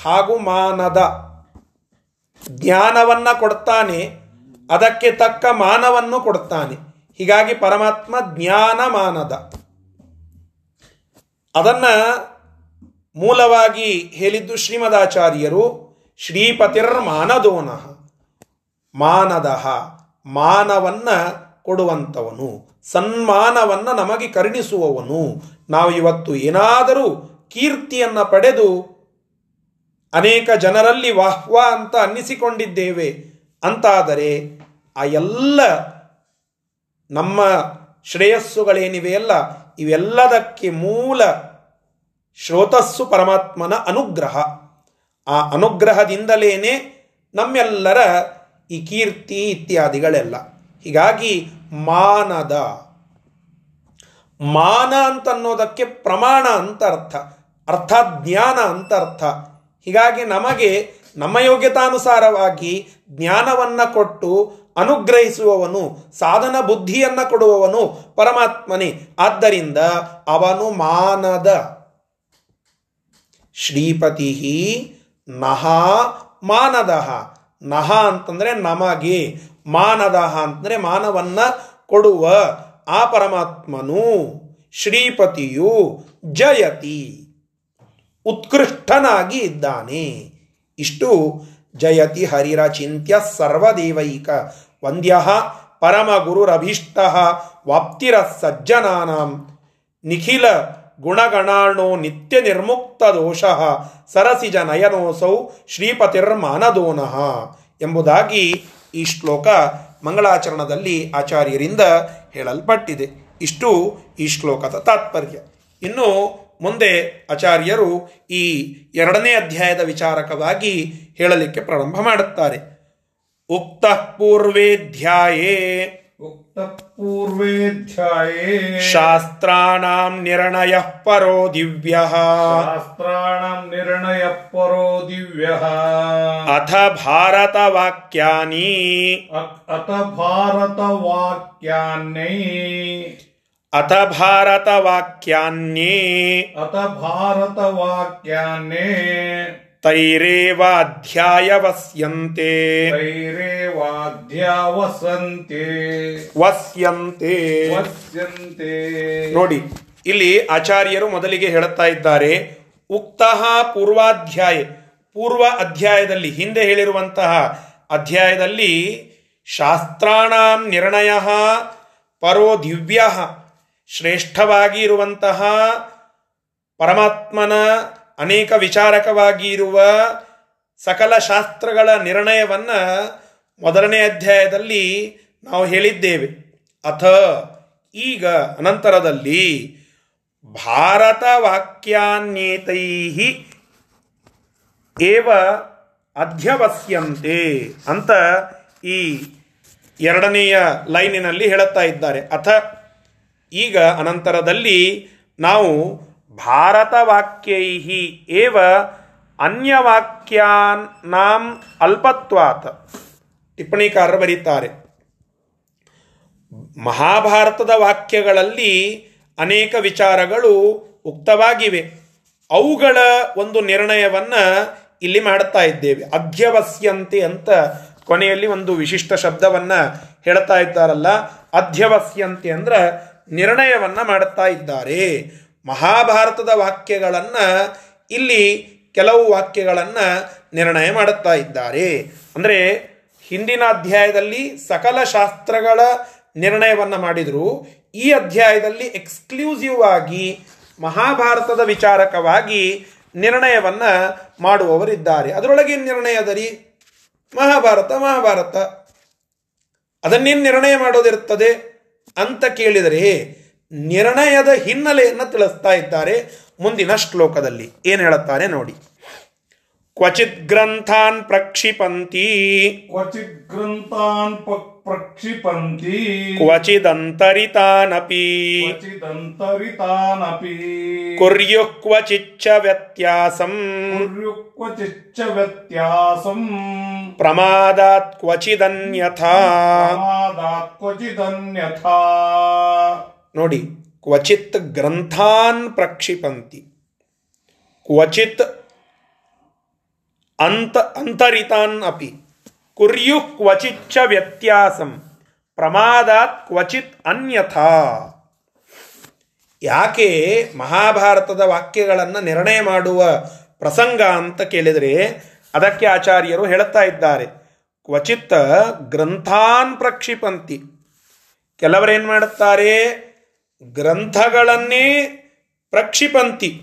ಹಾಗೂ ಮಾನದ. ಜ್ಞಾನವನ್ನು ಕೊಡ್ತಾನೆ, ಅದಕ್ಕೆ ತಕ್ಕ ಮಾನವನ್ನು ಕೊಡ್ತಾನೆ. ಹೀಗಾಗಿ ಪರಮಾತ್ಮ ಜ್ಞಾನ ಮಾನದ ಅದನ್ನು ಮೂಲವಾಗಿ ಹೇಳಿದ್ದು ಶ್ರೀಮದಾಚಾರ್ಯರು. ಶ್ರೀಪತಿರ್ ಮಾನದೋನಃ ಮಾನದ, ಮಾನವನ್ನ ಕೊಡುವಂಥವನು, ಸನ್ಮಾನವನ್ನ ನಮಗೆ ಕರುಣಿಸುವವನು. ನಾವು ಇವತ್ತು ಏನಾದರೂ ಕೀರ್ತಿಯನ್ನು ಪಡೆದು ಅನೇಕ ಜನರಲ್ಲಿ ವಾಹ್ವಾ ಅಂತ ಅನ್ನಿಸಿಕೊಂಡಿದ್ದೇವೆ. ಅಂತಾದರೆ ಆ ಎಲ್ಲ ನಮ್ಮ ಶ್ರೇಯಸ್ಸುಗಳೇನಿವೆಯಲ್ಲ ಇವೆಲ್ಲದಕ್ಕೆ ಮೂಲ ಶ್ರೋತಸ್ಸು ಪರಮಾತ್ಮನ ಅನುಗ್ರಹ. ಆ ಅನುಗ್ರಹದಿಂದಲೇ ನಮ್ಮೆಲ್ಲರ ಈ ಕೀರ್ತಿ ಇತ್ಯಾದಿಗಳೆಲ್ಲ. ಹೀಗಾಗಿ ಮಾನದ. ಮಾನ ಅಂತ ಅನ್ನೋದಕ್ಕೆ ಪ್ರಮಾಣ ಅಂತ ಅರ್ಥ. ಅರ್ಥಾತ್ ಜ್ಞಾನ ಅಂತ ಅರ್ಥ. ಹೀಗಾಗಿ ನಮಗೆ ನಮ್ಮ ಯೋಗ್ಯತಾನುಸಾರವಾಗಿ ಜ್ಞಾನವನ್ನು ಕೊಟ್ಟು ಅನುಗ್ರಹಿಸುವವನು, ಸಾಧನ ಬುದ್ಧಿಯನ್ನು ಕೊಡುವವನು ಪರಮಾತ್ಮನೇ. ಆದ್ದರಿಂದ ಅವನು ಮಾನದ. ಶ್ರೀಪತಿ ನಹ ಮಾನದಹ. ನಹ ಅಂತಂದರೆ ನಮಗೆ. ಮಾನದಹ ಅಂತಂದರೆ ಮಾನವನ್ನ ಕೊಡುವ. ಆ ಪರಮಾತ್ಮನು ಶ್ರೀಪತಿಯು ಜಯತಿ. ಉತ್ಕೃಷ್ಟನಾಗಿ ಇದ್ದಾನೆ. ಇಷ್ಟು ಜಯತಿ ಹರಿರ ಚಿಂತ್ಯ ಸರ್ವದೇವೈಕ. ವಂದ್ಯ ಪರಮ ಗುರುರಭೀಷ್ಟ ವಾಪ್ತಿರ ಸಜ್ಜನಾನಾಂ ನಿಖಿಲ ಗುಣಗಣಾಣೋ ನಿತ್ಯ ನಿರ್ಮುಕ್ತ ದೋಷ ಸರಸಿಜ ನಯನೋಸೌ ಶ್ರೀಪತಿರ್ಮಾನದೋನಃ ಎಂಬುದಾಗಿ ಈ ಶ್ಲೋಕ ಮಂಗಳಾಚರಣದಲ್ಲಿ ಆಚಾರ್ಯರಿಂದ ಹೇಳಲ್ಪಟ್ಟಿದೆ. ಇಷ್ಟು ಈ ಶ್ಲೋಕದ ತಾತ್ಪರ್ಯ. ಇನ್ನು ಮುಂದೆ ಆಚಾರ್ಯರು ಈ ಎರಡನೇ ಅಧ್ಯಾಯದ ವಿಚಾರಕವಾಗಿ ಹೇಳಲಿಕ್ಕೆ ಪ್ರಾರಂಭ ಮಾಡುತ್ತಾರೆ. ಉಕ್ತ ಪೂರ್ವೇಧ್ಯಾಯೇ ಉಕ್ತ ಪೂರ್ವೇಧ್ಯಾಯೇ ಶಾಸ್ತ್ರಾಣಾಂ ನಿರ್ಣಯ ಪರೋ ದಿವ್ಯ ಶಾಸ್ತ್ರಾಣಂ ನಿರ್ಣಯ ಪರೋ ದಿವ್ಯ ಅಥ ಭಾರತ ವಾಕ್ಯಾನಿ ಅತ ಭಾರತ ವಾಕ್ಯಾನ್ಯೈ ಅಥ ಭಾರತ ತೈರೇವಾಧ್ಯಾವಸಂತೆ ವಸ್ಯಂತೆ ವಸ್ಯಂತೆ ನೋಡಿ ಇಲ್ಲಿ ಆಚಾರ್ಯರು ಮೊದಲಿಗೆ ಹೇಳುತ್ತಾ ಇದ್ದಾರೆ ಉಕ್ತಃ ಪೂರ್ವಾಧ್ಯಾಯ ಪೂರ್ವ ಅಧ್ಯಾಯದಲ್ಲಿ ಹಿಂದೆ ಹೇಳಿರುವಂತಹ ಅಧ್ಯಾಯದಲ್ಲಿ ಶಾಸ್ತ್ರಾಣಾಂ ನಿರ್ಣಯ ಪರೋ ದಿವ್ಯ ಶ್ರೇಷ್ಠವಾಗಿ ಇರುವಂತಹ ಪರಮಾತ್ಮನ ಅನೇಕ ವಿಚಾರಕವಾಗಿ ಇರುವ ಸಕಲ ಶಾಸ್ತ್ರಗಳ ನಿರ್ಣಯವನ್ನು ಮೊದಲನೇ ಅಧ್ಯಾಯದಲ್ಲಿ ನಾವು ಹೇಳಿದ್ದೇವೆ. ಅಥ ಈಗ ಅನಂತರದಲ್ಲಿ ಭಾರತ ವಾಕ್ಯಾನ್ಯೇತೈ ಏವ ಅಧ್ಯವಸ್ಯಂತೆ ಅಂತ ಈ ಎರಡನೆಯ ಲೈನಿನಲ್ಲಿ ಹೇಳುತ್ತಾ ಇದ್ದಾರೆ. ಅಥ ಈಗ ಅನಂತರದಲ್ಲಿ ನಾವು ಭಾರತ ಅನ್ಯವಾಕ್ಯಾ ಏವ ಅನ್ಯವಾಕ್ಯಾನಾಂ ಅಲ್ಪತ್ವಾತ್. ಟಿಪ್ಪಣಿಕಾರರು ಬರೀತಾರೆ. ಮಹಾಭಾರತದ ವಾಕ್ಯಗಳಲ್ಲಿ ಅನೇಕ ವಿಚಾರಗಳು ಉಕ್ತವಾಗಿವೆ. ಅವುಗಳ ಒಂದು ನಿರ್ಣಯವನ್ನ ಇಲ್ಲಿ ಮಾಡುತ್ತಾ ಇದ್ದೇವೆ. ಅಧ್ಯವಸ್ಯಂತೆ ಅಂತ ಕೊನೆಯಲ್ಲಿ ಒಂದು ವಿಶಿಷ್ಟ ಶಬ್ದವನ್ನ ಹೇಳ್ತಾ ಇದ್ದಾರಲ್ಲ. ಅಧ್ಯವಸ್ಯಂತೆ ಅಂದ್ರೆ ನಿರ್ಣಯವನ್ನ ಮಾಡುತ್ತಾ ಇದ್ದಾರೆ. ಮಹಾಭಾರತದ ವಾಕ್ಯಗಳನ್ನು ಇಲ್ಲಿ ಕೆಲವು ವಾಕ್ಯಗಳನ್ನು ನಿರ್ಣಯ ಮಾಡುತ್ತಾ ಇದ್ದಾರೆ. ಅಂದರೆ ಹಿಂದಿನ ಅಧ್ಯಾಯದಲ್ಲಿ ಸಕಲ ಶಾಸ್ತ್ರಗಳ ನಿರ್ಣಯವನ್ನು ಮಾಡಿದರು. ಈ ಅಧ್ಯಾಯದಲ್ಲಿ ಎಕ್ಸ್ಕ್ಲೂಸಿವ್ ಆಗಿ ಮಹಾಭಾರತದ ವಿಚಾರಕವಾಗಿ ನಿರ್ಣಯವನ್ನು ಮಾಡುವವರಿದ್ದಾರೆ. ಅದರೊಳಗೆ ನಿರ್ಣಯದರಿ ಮಹಾಭಾರತ ಮಹಾಭಾರತ. ಅದನ್ನೇನು ನಿರ್ಣಯ ಮಾಡೋದಿರುತ್ತದೆ ಅಂತ ಕೇಳಿದರೆ ನಿರ್ಣಯದ ಹಿನ್ನೆಲೆಯನ್ನು ತಿಳಿಸ್ತಾ ಇದ್ದಾರೆ ಮುಂದಿನ ಶ್ಲೋಕದಲ್ಲಿ. ಏನು ಹೇಳುತ್ತಾರೆ ನೋಡಿ. ಕ್ವಚಿತ್ ಗ್ರಂಥಾನ್ ಪ್ರಕ್ಷಿಪಂತಿ. ಕ್ವಚಿತ್ ಗ್ರಂಥಾನ್ ಪ್ರಕ್ಷಿಪಂತಿ. ಕ್ವಚಿದಂತರಿತಾನಪಿ. ಕ್ವಚಿದಂತರಿತಾನಪಿ. ಕುರ್ಯು ಕ್ವಚಿಚ್ಚ ವ್ಯತ್ಯಾಸಂ. ಕುರ್ಯು ಕ್ವಚಿಚ್ಚ ವ್ಯತ್ಯಾಸಂ ಪ್ರಮಾದಾತ್ ಕ್ವಚಿದನ್ಯಥಾ. ಪ್ರಮಾದಾತ್ ಕ್ವಚಿದನ್ಯಥಾ. ನೋಡಿ, ಕ್ವಚಿತ್ ಗ್ರಂಥಾನ್ ಪ್ರಕ್ಷಿಪಂತಿ. ಕ್ವಚಿತ್ ಅಂತ ಅಂತರಿತಾನ್ ಅಪಿ. ಕುರ್ಯು ಕ್ವಚಿಚ್ಚ ವ್ಯತ್ಯಾಸಂ. ಪ್ರಮಾದಾತ್ ಕ್ವಚಿತ್ ಅನ್ಯಥಾ. ಯಾಕೆ ಮಹಾಭಾರತದ ವಾಕ್ಯಗಳನ್ನು ನಿರ್ಣಯ ಮಾಡುವ ಪ್ರಸಂಗ ಅಂತ ಕೇಳಿದರೆ, ಅದಕ್ಕೆ ಆಚಾರ್ಯರು ಹೇಳುತ್ತಾ ಇದ್ದಾರೆ. ಕ್ವಚಿತ್ ಗ್ರಂಥಾನ್ ಪ್ರಕ್ಷಿಪಂತಿ. ಕೆಲವರೇನು ಮಾಡುತ್ತಾರೆ? ಗ್ರಂಥಗಳನ್ನೇ ಪ್ರಕ್ಷಿಪಂತಿ.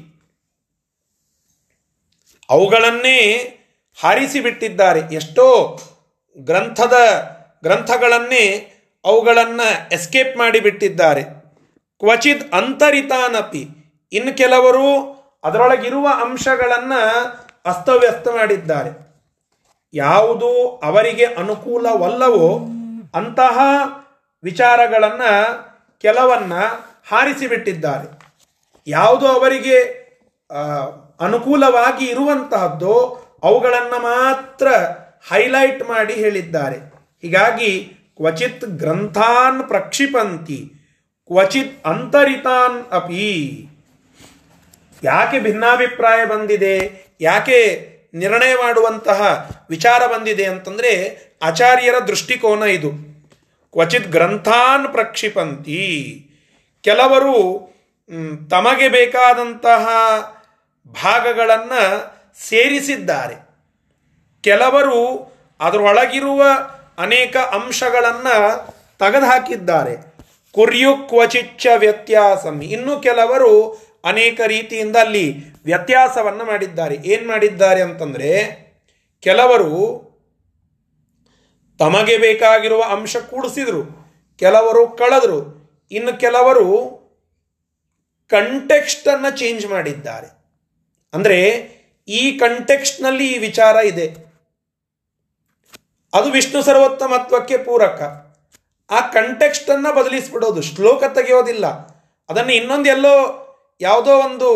ಅವುಗಳನ್ನೇ ಹಾರಿಸಿಬಿಟ್ಟಿದ್ದಾರೆ. ಎಷ್ಟೋ ಗ್ರಂಥದ ಗ್ರಂಥಗಳನ್ನೇ ಅವುಗಳನ್ನು ಎಸ್ಕೇಪ್ ಮಾಡಿಬಿಟ್ಟಿದ್ದಾರೆ. ಕ್ವಚಿತ್ ಅಂತರಿತಾನಪಿ. ಇನ್ನು ಕೆಲವರು ಅದರೊಳಗಿರುವ ಅಂಶಗಳನ್ನು ಅಸ್ತವ್ಯಸ್ತ ಮಾಡಿದ್ದಾರೆ. ಯಾವುದು ಅವರಿಗೆ ಅನುಕೂಲವಲ್ಲವೋ ಅಂತಹ ವಿಚಾರಗಳನ್ನು ಕೆಲವನ್ನ ಹಾರಿಸಿಬಿಟ್ಟಿದ್ದಾರೆ. ಯಾವುದು ಅವರಿಗೆ ಅನುಕೂಲವಾಗಿ ಇರುವಂತಹದ್ದು ಅವುಗಳನ್ನು ಮಾತ್ರ ಹೈಲೈಟ್ ಮಾಡಿ ಹೇಳಿದ್ದಾರೆ. ಹೀಗಾಗಿ ಕ್ವಚಿತ್ ಗ್ರಂಥಾನ್ ಪ್ರಕ್ಷಿಪಂತಿ, ಕ್ವಚಿತ್ ಅಂತರಿತಾನ್ ಅಪಿ. ಯಾಕೆ ಭಿನ್ನಾಭಿಪ್ರಾಯ ಬಂದಿದೆ, ಯಾಕೆ ನಿರ್ಣಯ ಮಾಡುವಂತಹ ವಿಚಾರ ಬಂದಿದೆ ಅಂತಂದ್ರೆ ಆಚಾರ್ಯರ ದೃಷ್ಟಿಕೋನ ಇದು. ಕ್ವಚಿತ್ ಗ್ರಂಥಾನ್ ಪ್ರಕ್ಷಿಪಂತಿ. ಕೆಲವರು ತಮಗೆ ಬೇಕಾದಂತಹ ಭಾಗಗಳನ್ನು ಸೇರಿಸಿದ್ದಾರೆ. ಕೆಲವರು ಅದರೊಳಗಿರುವ ಅನೇಕ ಅಂಶಗಳನ್ನು ತೆಗೆದುಹಾಕಿದ್ದಾರೆ. ಕುರಿಯು ಕ್ವಚಿಚ್ಚ ವ್ಯತ್ಯಾಸಂ. ಇನ್ನು ಕೆಲವರು ಅನೇಕ ರೀತಿಯಿಂದ ಅಲ್ಲಿ ವ್ಯತ್ಯಾಸವನ್ನು ಮಾಡಿದ್ದಾರೆ. ಏನು ಮಾಡಿದ್ದಾರೆ ಅಂತಂದರೆ, ಕೆಲವರು ತಮಗೆ ಬೇಕಾಗಿರುವ ಅಂಶ ಕೂಡಿಸಿದ್ರು, ಕೆಲವರು ಕಳೆದ್ರು, ಇನ್ನು ಕೆಲವರು ಕಂಟೆಕ್ಸ್ಟನ್ನು ಚೇಂಜ್ ಮಾಡಿದ್ದಾರೆ. ಅಂದರೆ ಈ ಕಂಟೆಕ್ಸ್ಟ್ನಲ್ಲಿ ಈ ವಿಚಾರ ಇದೆ. ಅದು ವಿಷ್ಣು ಸರ್ವೋತ್ತಮತ್ವಕ್ಕೆ ಪೂರಕ. ಆ ಕಂಟೆಕ್ಸ್ಟನ್ನು ಬದಲಿಸಿಬಿಡೋದು, ಶ್ಲೋಕ ತೆಗೆಯೋದಿಲ್ಲ. ಅದನ್ನು ಇನ್ನೊಂದು ಎಲ್ಲೋ ಯಾವುದೋ ಒಂದು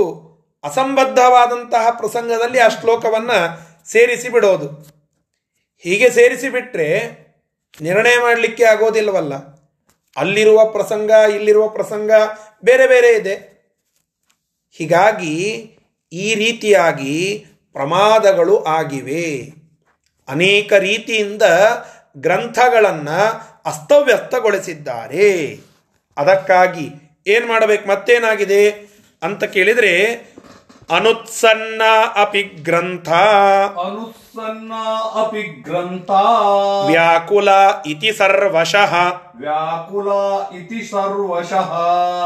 ಅಸಂಬದ್ಧವಾದಂತಹ ಪ್ರಸಂಗದಲ್ಲಿ ಆ ಶ್ಲೋಕವನ್ನು ಸೇರಿಸಿ ಬಿಡೋದು. ಹೀಗೆ ಸೇರಿಸಿ ಬಿಟ್ಟರೆ ನಿರ್ಣಯ ಮಾಡಲಿಕ್ಕೆ ಆಗೋದಿಲ್ಲವಲ್ಲ ಅಲ್ಲಿರುವ ಪ್ರಸಂಗ, ಇಲ್ಲಿರುವ ಪ್ರಸಂಗ ಬೇರೆ ಬೇರೆ ಇದೆ. ಹೀಗಾಗಿ ಈ ರೀತಿಯಾಗಿ ಪ್ರಮಾದಗಳು ಆಗಿವೆ. ಅನೇಕ ರೀತಿಯಿಂದ ಗ್ರಂಥಗಳನ್ನು ಅಸ್ತವ್ಯಸ್ತಗೊಳಿಸಿದ್ದಾರೆ. ಅದಕ್ಕಾಗಿ ಏನು ಮಾಡಬೇಕು? ಮತ್ತೇನಾಗಿದೆ ಅಂತ ಕೇಳಿದರೆ ಅನುತ್ಸನ್ನ ಅಪಿ ಗ್ರಂಥ. ಅನುತ್ಸನ್ನ ಅಪಿ ಗ್ರಂಥ. ವ್ಯಾಕುಲ ಇತಿ ಸರ್ವಶಃ. ವ್ಯಾಕುಲ ಇತಿ ಸರ್ವಶಃ.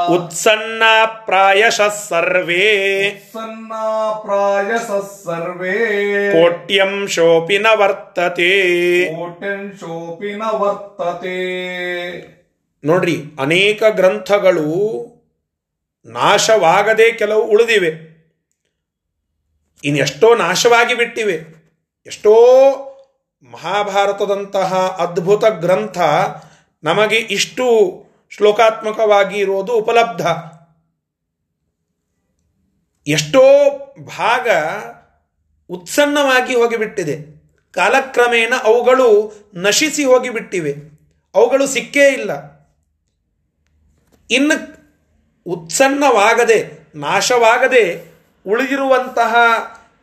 ಉತ್ಸನ್ನ ಪ್ರಾಯಶ ಸರ್ವೇ. ಉತ್ಸನ್ನ ಪ್ರಾಯಶಃ ಸರ್ವೇ. ಕೋಟ್ಯಂ ಶೋಪಿನ ವರ್ತತೆ. ಕೋಟ್ಯಂ ಶೋಪಿನ ವರ್ತತೆ. ನೋಡ್ರಿ ಅನೇಕ ಗ್ರಂಥಗಳು ನಾಶವಾಗದೆ ಕೆಲವು ಉಳಿದಿವೆ. ಇನ್ನೆಷ್ಟೋ ನಾಶವಾಗಿ ಬಿಟ್ಟಿವೆ. ಎಷ್ಟೋ ಮಹಾಭಾರತದಂತಹ ಅದ್ಭುತ ಗ್ರಂಥ ನಮಗೆ ಇಷ್ಟು ಶ್ಲೋಕಾತ್ಮಕವಾಗಿ ಇರೋದು ಉಪಲಬ್ಧ. ಎಷ್ಟೋ ಭಾಗ ಉತ್ಸನ್ನವಾಗಿ ಹೋಗಿಬಿಟ್ಟಿದೆ. ಕಾಲಕ್ರಮೇಣ ಅವುಗಳು ನಶಿಸಿ ಹೋಗಿಬಿಟ್ಟಿವೆ. ಅವುಗಳು ಸಿಕ್ಕೇ ಇಲ್ಲ. ಇನ್ನು ಉತ್ಸನ್ನವಾಗದೆ, ನಾಶವಾಗದೆ ಉಳಿದಿರುವಂತಹ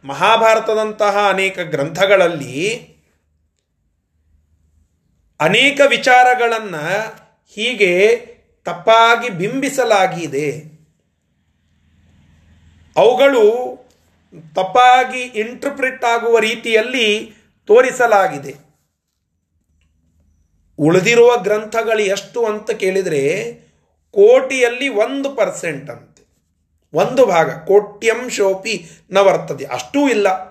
ಮಹಾಭಾರತದಂತಹ ಅನೇಕ ಗ್ರಂಥಗಳಲ್ಲಿ ಅನೇಕ ವಿಚಾರಗಳನ್ನು ಹೀಗೆ ತಪ್ಪಾಗಿ ಬಿಂಬಿಸಲಾಗಿದೆ. ಅವುಗಳು ತಪ್ಪಾಗಿ ಇಂಟರ್ಪ್ರಿಟ್ ಆಗುವ ರೀತಿಯಲ್ಲಿ ತೋರಿಸಲಾಗಿದೆ. ಉಳಿದಿರುವ ಗ್ರಂಥಗಳು ಎಷ್ಟು ಅಂತ ಕೇಳಿದರೆ ಕೋಟಿಯಲ್ಲಿ ಒಂದು ಪರ್ಸೆಂಟ್ ಅಂತೆ. ಒಂದು ಭಾಗ ಕೋಟ್ಯಂಶೋಪಿ ನ ವರ್ತದೆ. ಅಷ್ಟೂ ಇಲ್ಲ.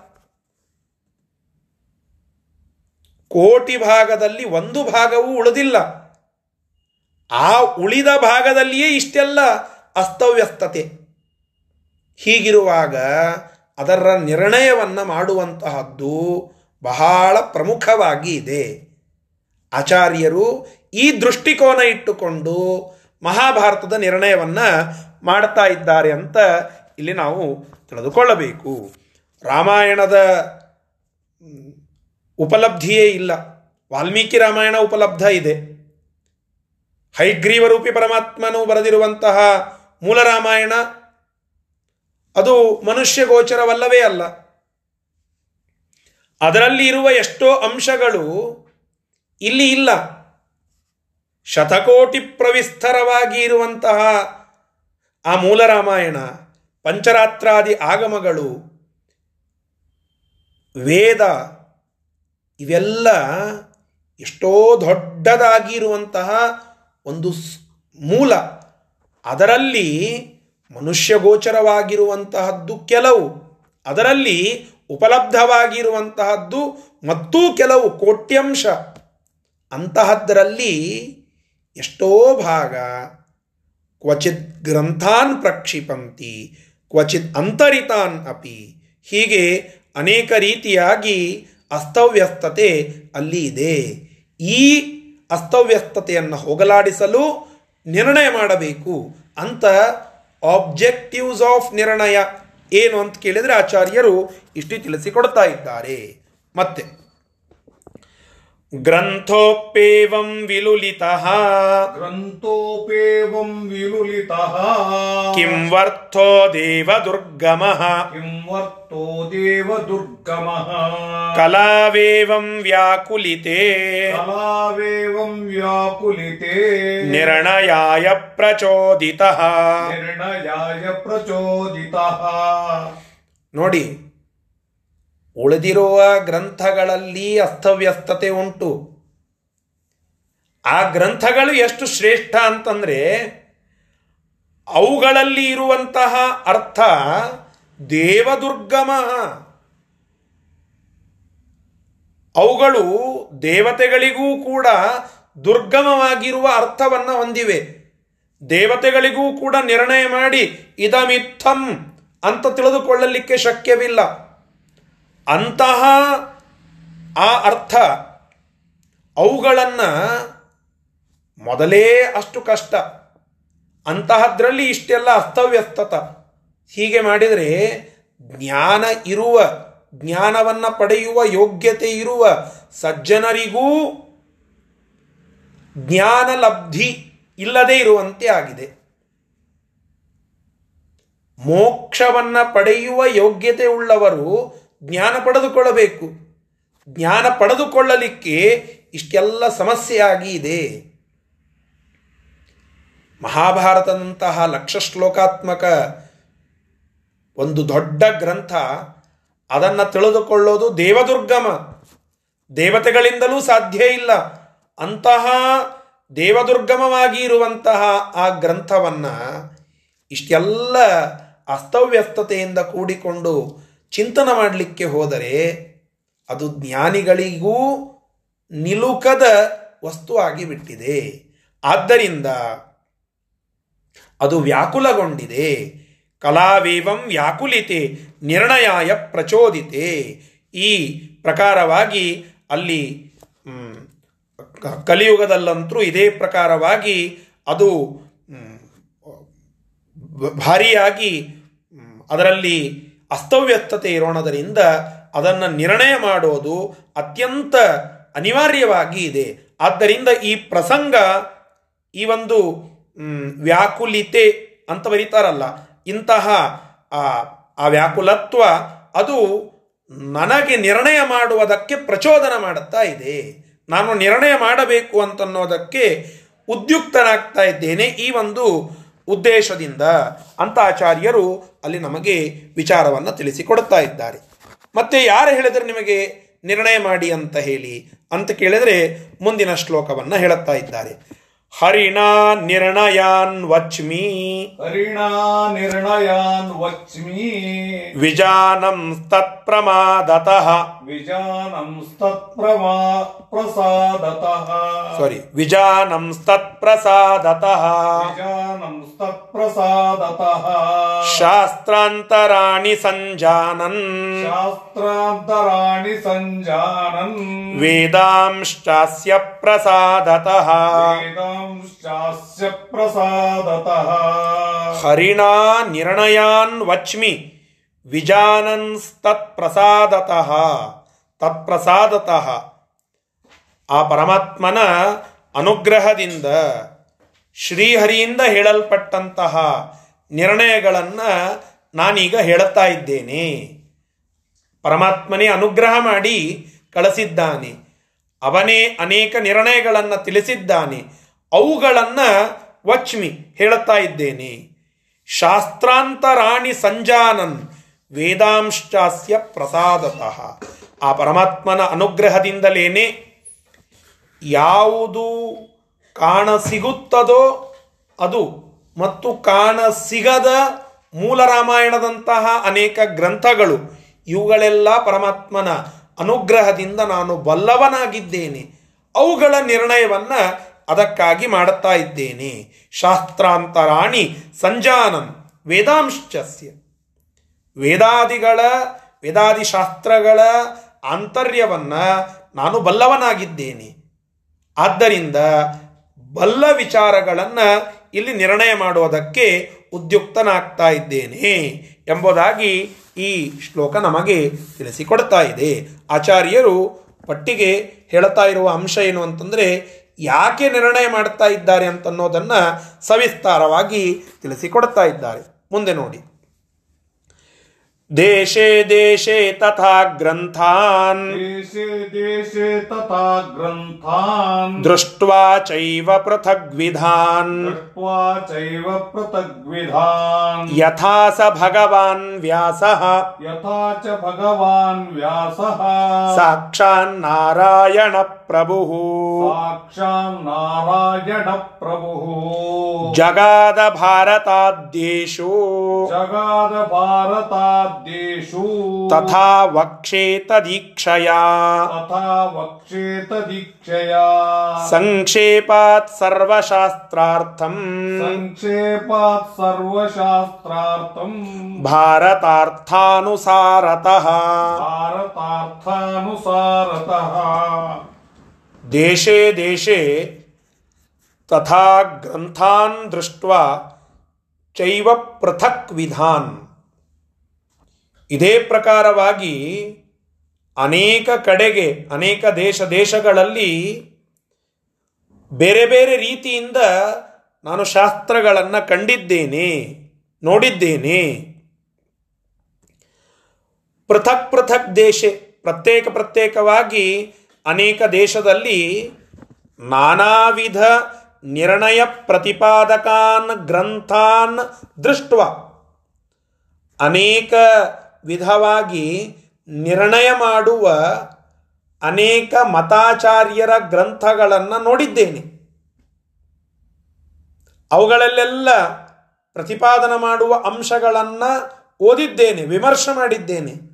ಕೋಟಿ ಭಾಗದಲ್ಲಿ ಒಂದು ಭಾಗವೂ ಉಳಿದಿಲ್ಲ. ಆ ಉಳಿದ ಭಾಗದಲ್ಲಿಯೇ ಇಷ್ಟೆಲ್ಲ ಅಸ್ತವ್ಯಸ್ತತೆ. ಹೀಗಿರುವಾಗ ಅದರ ನಿರ್ಣಯವನ್ನು ಮಾಡುವಂತಹದ್ದು ಬಹಳ ಪ್ರಮುಖವಾಗಿ ಇದೆ. ಆಚಾರ್ಯರು ಈ ದೃಷ್ಟಿಕೋನ ಇಟ್ಟುಕೊಂಡು ಮಹಾಭಾರತದ ನಿರ್ಣಯವನ್ನು ಮಾಡ್ತಾ ಇದ್ದಾರೆ ಅಂತ ಇಲ್ಲಿ ನಾವು ತಿಳಿದುಕೊಳ್ಳಬೇಕು. ರಾಮಾಯಣದ ಉಪಲಬ್ಧಿಯೇ ಇಲ್ಲ. ವಾಲ್ಮೀಕಿ ರಾಮಾಯಣ ಉಪಲಬ್ಧ ಇದೆ. ಹೈಗ್ರೀವರೂಪಿ ಪರಮಾತ್ಮನು ಬರೆದಿರುವಂತಹ ಮೂಲ ರಾಮಾಯಣ ಅದು ಮನುಷ್ಯ ಗೋಚರವಲ್ಲವೇ ಅಲ್ಲ. ಅದರಲ್ಲಿ ಇರುವ ಎಷ್ಟೋ ಅಂಶಗಳು ಇಲ್ಲಿ ಇಲ್ಲ. ಶತಕೋಟಿ ಪ್ರವಿಸ್ತರವಾಗಿ ಇರುವಂತಹ ಆ ಮೂಲ ರಾಮಾಯಣ ಪಂಚರಾತ್ರಾದಿ ಆಗಮಗಳು, ವೇದ ಇವೆಲ್ಲ ಎಷ್ಟೋ ದೊಡ್ಡದಾಗಿರುವಂತಹ ಒಂದು ಮೂಲ. ಅದರಲ್ಲಿ ಮನುಷ್ಯ ಗೋಚರವಾಗಿರುವಂತಹದ್ದು ಕೆಲವು. ಅದರಲ್ಲಿ ಉಪಲಬ್ಧವಾಗಿರುವಂತಹದ್ದು ಮತ್ತೂ ಕೆಲವು ಕೋಟ್ಯಂಶ. ಅಂತಹದ್ದರಲ್ಲಿ ಎಷ್ಟೋ ಭಾಗ ಕ್ವಚಿತ್ ಗ್ರಂಥಾನ್ ಪ್ರಕ್ಷಿಪಂತಿ, ಕ್ವಚಿತ್ ಅಂತರಿತಾನ್ ಅಪಿ. ಹೀಗೆ ಅನೇಕ ರೀತಿಯಾಗಿ ಅಸ್ತವ್ಯಸ್ತತೆ ಅಲ್ಲಿ ಇದೆ. ಈ ಅಸ್ತವ್ಯಸ್ತತೆಯನ್ನು ಹೋಗಲಾಡಿಸಲು ನಿರ್ಣಯ ಮಾಡಬೇಕು ಅಂತ ಆಬ್ಜೆಕ್ಟಿವ್ಸ್ ಆಫ್ ನಿರ್ಣಯ ಏನು ಅಂತ ಕೇಳಿದರೆ ಆಚಾರ್ಯರು ಇಷ್ಟು ತಿಳಿಸಿಕೊಡ್ತಾ ಇದ್ದಾರೆ. ಮತ್ತೆ ग्रन्थोऽप्येवं विलुलितः। ग्रन्थोऽप्येवं विलुलितः। किं वर्थो देव दुर्गमः किं वर्थो देव दुर्गमः कलावेवं व्याकुलिते। कलावेवं व्याकुलिते। निर्णयाय प्रचोदितः। निर्णयाय प्रचोदितः। नोडी ಉಳಿದಿರುವ ಗ್ರಂಥಗಳಲ್ಲಿ ಅಸ್ತವ್ಯಸ್ತತೆ ಉಂಟು. ಆ ಗ್ರಂಥಗಳು ಎಷ್ಟು ಶ್ರೇಷ್ಠ ಅಂತಂದರೆ ಅವುಗಳಲ್ಲಿ ಇರುವಂತಹ ಅರ್ಥ ದೇವದುರ್ಗಮ. ಅವುಗಳು ದೇವತೆಗಳಿಗೂ ಕೂಡ ದುರ್ಗಮವಾಗಿರುವ ಅರ್ಥವನ್ನು ಹೊಂದಿವೆ. ದೇವತೆಗಳಿಗೂ ಕೂಡ ನಿರ್ಣಯ ಮಾಡಿ ಇದಮಿತ್ತಂ ಅಂತ ತಿಳಿದುಕೊಳ್ಳಲಿಕ್ಕೆ ಶಕ್ಯವಿಲ್ಲ. ಅಂತಹ ಆ ಅರ್ಥ ಅವುಗಳನ್ನು ಮೊದಲೇ ಅಷ್ಟು ಕಷ್ಟ. ಅಂತಹದ್ರಲ್ಲಿ ಇಷ್ಟೆಲ್ಲ ಅಸ್ತವ್ಯಸ್ತತ. ಹೀಗೆ ಮಾಡಿದರೆ ಜ್ಞಾನ ಇರುವ, ಜ್ಞಾನವನ್ನು ಪಡೆಯುವ ಯೋಗ್ಯತೆ ಇರುವ ಸಜ್ಜನರಿಗೂ ಜ್ಞಾನ ಲಬ್ಧಿ ಇಲ್ಲದೇ ಇರುವಂತೆ ಆಗಿದೆ. ಮೋಕ್ಷವನ್ನು ಪಡೆಯುವ ಯೋಗ್ಯತೆ ಉಳ್ಳವರು ಜ್ಞಾನ ಪಡೆದುಕೊಳ್ಳಬೇಕು. ಜ್ಞಾನ ಪಡೆದುಕೊಳ್ಳಲಿಕ್ಕೆ ಇಷ್ಟೆಲ್ಲ ಸಮಸ್ಯೆಯಾಗಿ ಇದೆ ಮಹಾಭಾರತದಂತಹ ಲಕ್ಷ ಶ್ಲೋಕಾತ್ಮಕ ಒಂದು ದೊಡ್ಡ ಗ್ರಂಥ, ಅದನ್ನು ತಿಳಿದುಕೊಳ್ಳೋದು ದೇವದುರ್ಗಮ. ದೇವತೆಗಳಿಂದಲೂ ಸಾಧ್ಯ ಇಲ್ಲ. ಅಂತಹ ದೇವದುರ್ಗಮವಾಗಿ ಇರುವಂತಹ ಆ ಗ್ರಂಥವನ್ನು ಇಷ್ಟೆಲ್ಲ ಅಸ್ತವ್ಯಸ್ತತೆಯಿಂದ ಕೂಡಿಕೊಂಡು ಚಿಂತನ ಮಾಡಲಿಕ್ಕೆ ಹೋದರೆ ಅದು ಜ್ಞಾನಿಗಳಿಗೂ ನಿಲುಕದ ವಸ್ತು ಆಗಿಬಿಟ್ಟಿದೆ ಆದ್ದರಿಂದ ಅದು ವ್ಯಾಕುಲಗೊಂಡಿದೆ. ಕಲಾವೇವಂ ವ್ಯಾಕುಲಿತೆ, ನಿರ್ಣಯಾಯ ಪ್ರಚೋದಿತೆ. ಈ ಪ್ರಕಾರವಾಗಿ ಅಲ್ಲಿ ಕಲಿಯುಗದಲ್ಲಂತೂ ಇದೇ ಪ್ರಕಾರವಾಗಿ ಅದು ಭಾರಿಯಾಗಿ ಅದರಲ್ಲಿ ಅಸ್ತವ್ಯಸ್ತತೆ ಇರೋಣದರಿಂದ ಅದನ್ನು ನಿರ್ಣಯ ಮಾಡೋದು ಅತ್ಯಂತ ಅನಿವಾರ್ಯವಾಗಿ ಇದೆ. ಆದ್ದರಿಂದ ಈ ಪ್ರಸಂಗ ಈ ಒಂದು ವ್ಯಾಕುಲಿತೆ ಅಂತ ಬರೀತಾರಲ್ಲ, ಇಂತಹ ಆ ವ್ಯಾಕುಲತ್ವ ಅದು ನನಗೆ ನಿರ್ಣಯ ಮಾಡುವುದಕ್ಕೆ ಪ್ರಚೋದನ ಮಾಡುತ್ತಾ ಇದೆ. ನಾನು ನಿರ್ಣಯ ಮಾಡಬೇಕು ಅಂತನ್ನೋದಕ್ಕೆ ಉದ್ಯುಕ್ತನಾಗ್ತಾ ಇದ್ದೇನೆ. ಈ ಒಂದು ಉದ್ದೇಶದಿಂದ ಅಂತ ಆಚಾರ್ಯರು ಅಲ್ಲಿ ನಮಗೆ ವಿಚಾರವನ್ನು ತಿಳಿಸಿಕೊಡ್ತಾ ಇದ್ದಾರೆ. ಮತ್ತೆ ಯಾರು ಹೇಳಿದ್ರೆ ನಿಮಗೆ ನಿರ್ಣಯ ಮಾಡಿ ಅಂತ ಹೇಳಿ ಅಂತ ಕೇಳಿದರೆ ಮುಂದಿನ ಶ್ಲೋಕವನ್ನು ಹೇಳುತ್ತಾ ಇದ್ದಾರೆ. ಹರಿಣ ನಿರ್ಣಯಾನ್ ವಚ್ಮಿ. ಹರಿಣಾ ನಿರ್ಣಯಾನ್ ವಚ್ಮಿ. ವಿಜಾನಂ ತತ್ಪ್ರಮಾದತಃ ವಿಜಾನಂ ತತ್ಪ್ರಮಾ ಪ್ರಸಾದತಃ. ಸಾರಿ ವಿಜಾನಂ ತತ್ಪ್ರಸಾದತಃ ವಿಜಾನಂ ತತ್ಪ್ರಸಾದತಃ ಶಾಸ್ತ್ರಾಂತರಾಣಿ ಸಂಜಾನನ್. ಶಾಸ್ತ್ರಾಂತರಾಣಿ ಸಂಜಾನನ್. ವೇದಾಂಶ್ಚಾಸ್ಯ ಪ್ರಸಾದತಃ. ವೇದಾಂಶ್ಚಾಸ್ಯ ಪ್ರಸಾದತಃ ಹರಿಣಾ ನಿರ್ಣಯಾನ್ ವಚ್ಮಿ ವಿಜಾನನ್ಸ್ತತ್ಪ್ರಸಾದತಃ ತತ್ಪ್ರಸಾದತಃ ಆ ಪರಮಾತ್ಮನ ಅನುಗ್ರಹದಿಂದ, ಶ್ರೀಹರಿಯಿಂದ ಹೇಳಲ್ಪಟ್ಟಂತಹ ನಿರ್ಣಯಗಳನ್ನು ನಾನೀಗ ಹೇಳುತ್ತಾ ಇದ್ದೇನೆ. ಪರಮಾತ್ಮನೇ ಅನುಗ್ರಹ ಮಾಡಿ ಕಳಿಸಿದ್ದಾನೆ. ಅವನೇ ಅನೇಕ ನಿರ್ಣಯಗಳನ್ನು ತಿಳಿಸಿದ್ದಾನೆ. ಅವುಗಳನ್ನು ವಚ್ಮಿ ಹೇಳುತ್ತಾ ಇದ್ದೇನೆ. ಶಾಸ್ತ್ರಾಂತರಾಣಿ ಸಂಜಾನನ್ ವೇದಾಂಶ್ಚಾಸ್ಯ ಪ್ರಸಾದತಃ. ಆ ಪರಮಾತ್ಮನ ಅನುಗ್ರಹದಿಂದಲೇನೆ ಯಾವುದು ಕಾಣ ಸಿಗುತ್ತದೋ ಅದು ಮತ್ತು ಕಾಣ ಸಿಗದ ಮೂಲ ರಾಮಾಯಣದಂತಹ ಅನೇಕ ಗ್ರಂಥಗಳು ಇವುಗಳೆಲ್ಲ ಪರಮಾತ್ಮನ ಅನುಗ್ರಹದಿಂದ ನಾನು ಬಲ್ಲವನಾಗಿದ್ದೇನೆ. ಅವುಗಳ ನಿರ್ಣಯವನ್ನ ಅದಕ್ಕಾಗಿ ಮಾಡುತ್ತಾ ಇದ್ದೇನೆ. ಶಾಸ್ತ್ರಾಂತರಾಣಿ ಸಂಜಾನಂ ವೇದಾಂಶ್ಚಸ್ಯ. ವೇದಾದಿಗಳ, ವೇದಾದಿ ಶಾಸ್ತ್ರಗಳ ಆಂತರ್ಯವನ್ನು ನಾನು ಬಲ್ಲವನಾಗಿದ್ದೇನೆ. ಆದ್ದರಿಂದ ಬಲ್ಲ ವಿಚಾರಗಳನ್ನು ಇಲ್ಲಿ ನಿರ್ಣಯ ಮಾಡುವುದಕ್ಕೆ ಉದ್ಯುಕ್ತನಾಗ್ತಾ ಇದ್ದೇನೆ ಎಂಬುದಾಗಿ ಈ ಶ್ಲೋಕ ನಮಗೆ ತಿಳಿಸಿಕೊಡ್ತಾ ಇದೆ. ಆಚಾರ್ಯರು ಪಟ್ಟಿಗೆ ಹೇಳ್ತಾ ಇರುವ ಅಂಶ ಏನು ಅಂತಂದರೆ ಯಾಕೆ ನಿರ್ಣಯ ಮಾಡ್ತಾ ಇದ್ದಾರೆ ಅಂತನ್ನೋದನ್ನು ಸವಿಸ್ತಾರವಾಗಿ ತಿಳಿಸಿಕೊಡ್ತಾ ಇದ್ದಾರೆ. ಮುಂದೆ ನೋಡಿ. ದೇಶೇ ದೇಶೇ ತಥಾ ಗ್ರಂಥಾನ್. ದೇಶೇ ದೇಶೇ ತಥಾ ಗ್ರಂಥಾನ್. ದೃಷ್ಟ್ವಾ ಚೈವ ಪೃಥಗ್ವಿಧಾನ್. ದೃಷ್ಟ್ವಾ ಚೈವ ಪೃಥಗ್ವಿಧಾನ್. ಯಥಾ ಸ ಭಗವಾನ್ ವ್ಯಾಸಃ. ಯಥಾ ಚ ಭಗವಾನ್ ವ್ಯಾಸಃ. ಸಾಕ್ಷಾನ್ ನಾರಾಯಣ ಪ್ರಭುಃ ಸಾಕ್ಷಾನ್ ನಾರಾಯಣ ಪ್ರಭುಃ ಜಗಾದ ಭಾರತಾದ್ಯೇಷು ಜಗಾದ ಭಾರತಾದ್ಯೇಷು ತಥಾ ವಕ್ಷೇತ ದೀಕ್ಷಯಾ ತಥಾ ವಕ್ಷೇತ ದೀಕ್ಷೆಯ ದೇಶೇ ದೇಶೇ ತಥಾ ಗ್ರಂಥಾನ್ ದೃಷ್ಟ್ವಾ ಚೈವ ಪೃಥಕ್ ವಿಧಾನ್. ಇದೇ ಪ್ರಕಾರವಾಗಿ ಅನೇಕ ಕಡೆಗೆ, ಅನೇಕ ದೇಶ ದೇಶಗಳಲ್ಲಿ ಬೇರೆ ಬೇರೆ ರೀತಿಯಿಂದ ನಾನು ಶಾಸ್ತ್ರಗಳನ್ನು ಕಂಡಿದ್ದೇನೆ, ನೋಡಿದ್ದೇನೆ. ಪೃಥಕ್ ಪೃಥಕ್ ದೇಶ, ಪ್ರತ್ಯೇಕ ಪ್ರತ್ಯೇಕವಾಗಿ ಅನೇಕ ದೇಶದಲ್ಲಿ ನಾನಾ ವಿಧ ನಿರ್ಣಯ ಪ್ರತಿಪಾದಕಾನ್ ಗ್ರಂಥಾನ್ ದೃಷ್ಟ ಅನೇಕ ವಿಧವಾಗಿ ನಿರ್ಣಯ ಮಾಡುವ ಅನೇಕ ಮತಾಚಾರ್ಯರ ಗ್ರಂಥಗಳನ್ನು ನೋಡಿದ್ದೇನೆ. ಅವುಗಳಲ್ಲೆಲ್ಲ ಪ್ರತಿಪಾದನ ಮಾಡುವ ಅಂಶಗಳನ್ನು ಓದಿದ್ದೇನೆ, ವಿಮರ್ಶೆ ಮಾಡಿದ್ದೇನೆ.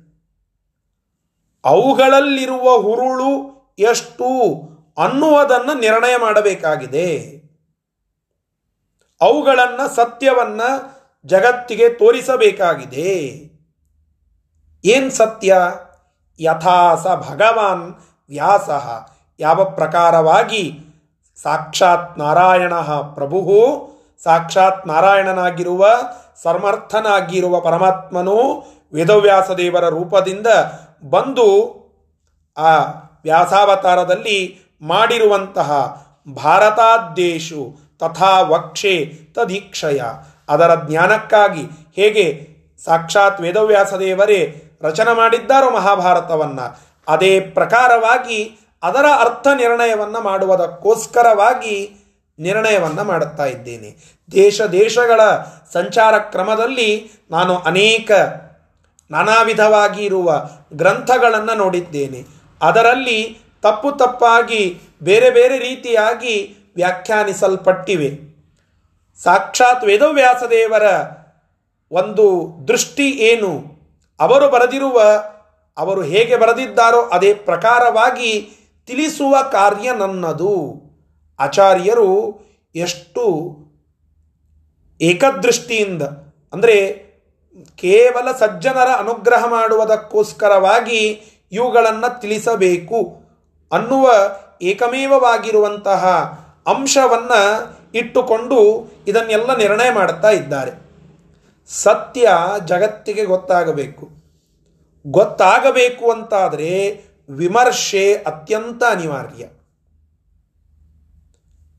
ಅವುಗಳಲ್ಲಿರುವ ಹುರುಳು ಎಷ್ಟು ಅನ್ನುವುದನ್ನು ನಿರ್ಣಯ ಮಾಡಬೇಕಾಗಿದೆ. ಅವುಗಳನ್ನು ಸತ್ಯವನ್ನು ಜಗತ್ತಿಗೆ ತೋರಿಸಬೇಕಾಗಿದೆ. ಏನ್ ಸತ್ಯ? ಯಥಾಸ ಭಗವಾನ್ ವ್ಯಾಸ. ಯಾವ ಪ್ರಕಾರವಾಗಿ ಸಾಕ್ಷಾತ್ ನಾರಾಯಣ ಪ್ರಭು, ಸಾಕ್ಷಾತ್ ನಾರಾಯಣನಾಗಿರುವ ಸಮರ್ಥನಾಗಿರುವ ಪರಮಾತ್ಮನು ವೇದವ್ಯಾಸ ದೇವರ ರೂಪದಿಂದ ಬಂದು ಆ ವ್ಯಾಸಾವತಾರದಲ್ಲಿ ಮಾಡಿರುವಂತಹ ಭಾರತಾದ್ದೇಶು ತಥಾ ವಕ್ಷೆ ತದೀಕ್ಷಯ. ಅದರ ಜ್ಞಾನಕ್ಕಾಗಿ ಹೇಗೆ ಸಾಕ್ಷಾತ್ ವೇದವ್ಯಾಸ ದೇವರೇ ರಚನೆ ಮಾಡಿದ್ದಾರೋ ಮಹಾಭಾರತವನ್ನು, ಅದೇ ಪ್ರಕಾರವಾಗಿ ಅದರ ಅರ್ಥ ನಿರ್ಣಯವನ್ನು ಮಾಡುವುದಕ್ಕೋಸ್ಕರವಾಗಿ ನಿರ್ಣಯವನ್ನು ಮಾಡುತ್ತಾ ಇದ್ದೇನೆ. ದೇಶ ದೇಶಗಳ ಸಂಚಾರ ಕ್ರಮದಲ್ಲಿ ನಾನು ಅನೇಕ ನಾನಾ ವಿಧವಾಗಿ ಇರುವ ಗ್ರಂಥಗಳನ್ನು ನೋಡಿದ್ದೇನೆ. ಅದರಲ್ಲಿ ತಪ್ಪು ತಪ್ಪಾಗಿ, ಬೇರೆ ಬೇರೆ ರೀತಿಯಾಗಿ ವ್ಯಾಖ್ಯಾನಿಸಲ್ಪಟ್ಟಿವೆ. ಸಾಕ್ಷಾತ್ ವೇದವ್ಯಾಸದೇವರ ಒಂದು ದೃಷ್ಟಿ ಏನು? ಅವರು ಬರೆದಿರುವ, ಅವರು ಹೇಗೆ ಬರೆದಿದ್ದಾರೋ ಅದೇ ಪ್ರಕಾರವಾಗಿ ತಿಳಿಸುವ ಕಾರ್ಯ ನನ್ನದು. ಆಚಾರ್ಯರು ಎಷ್ಟು ಏಕದೃಷ್ಟಿಯಿಂದ, ಅಂದರೆ ಕೇವಲ ಸಜ್ಜನರ ಅನುಗ್ರಹ ಮಾಡುವುದಕ್ಕೋಸ್ಕರವಾಗಿ ಇವುಗಳನ್ನು ತಿಳಿಸಬೇಕು ಅನ್ನುವ ಏಕಮೇವವಾಗಿರುವಂತಹ ಅಂಶವನ್ನು ಇಟ್ಟುಕೊಂಡು ಇದನ್ನೆಲ್ಲ ನಿರ್ಣಯ ಮಾಡುತ್ತಾ ಇದ್ದಾರೆ. ಸತ್ಯ ಜಗತ್ತಿಗೆ ಗೊತ್ತಾಗಬೇಕು. ಗೊತ್ತಾಗಬೇಕು ಅಂತಾದರೆ ವಿಮರ್ಶೆ ಅತ್ಯಂತ ಅನಿವಾರ್ಯ.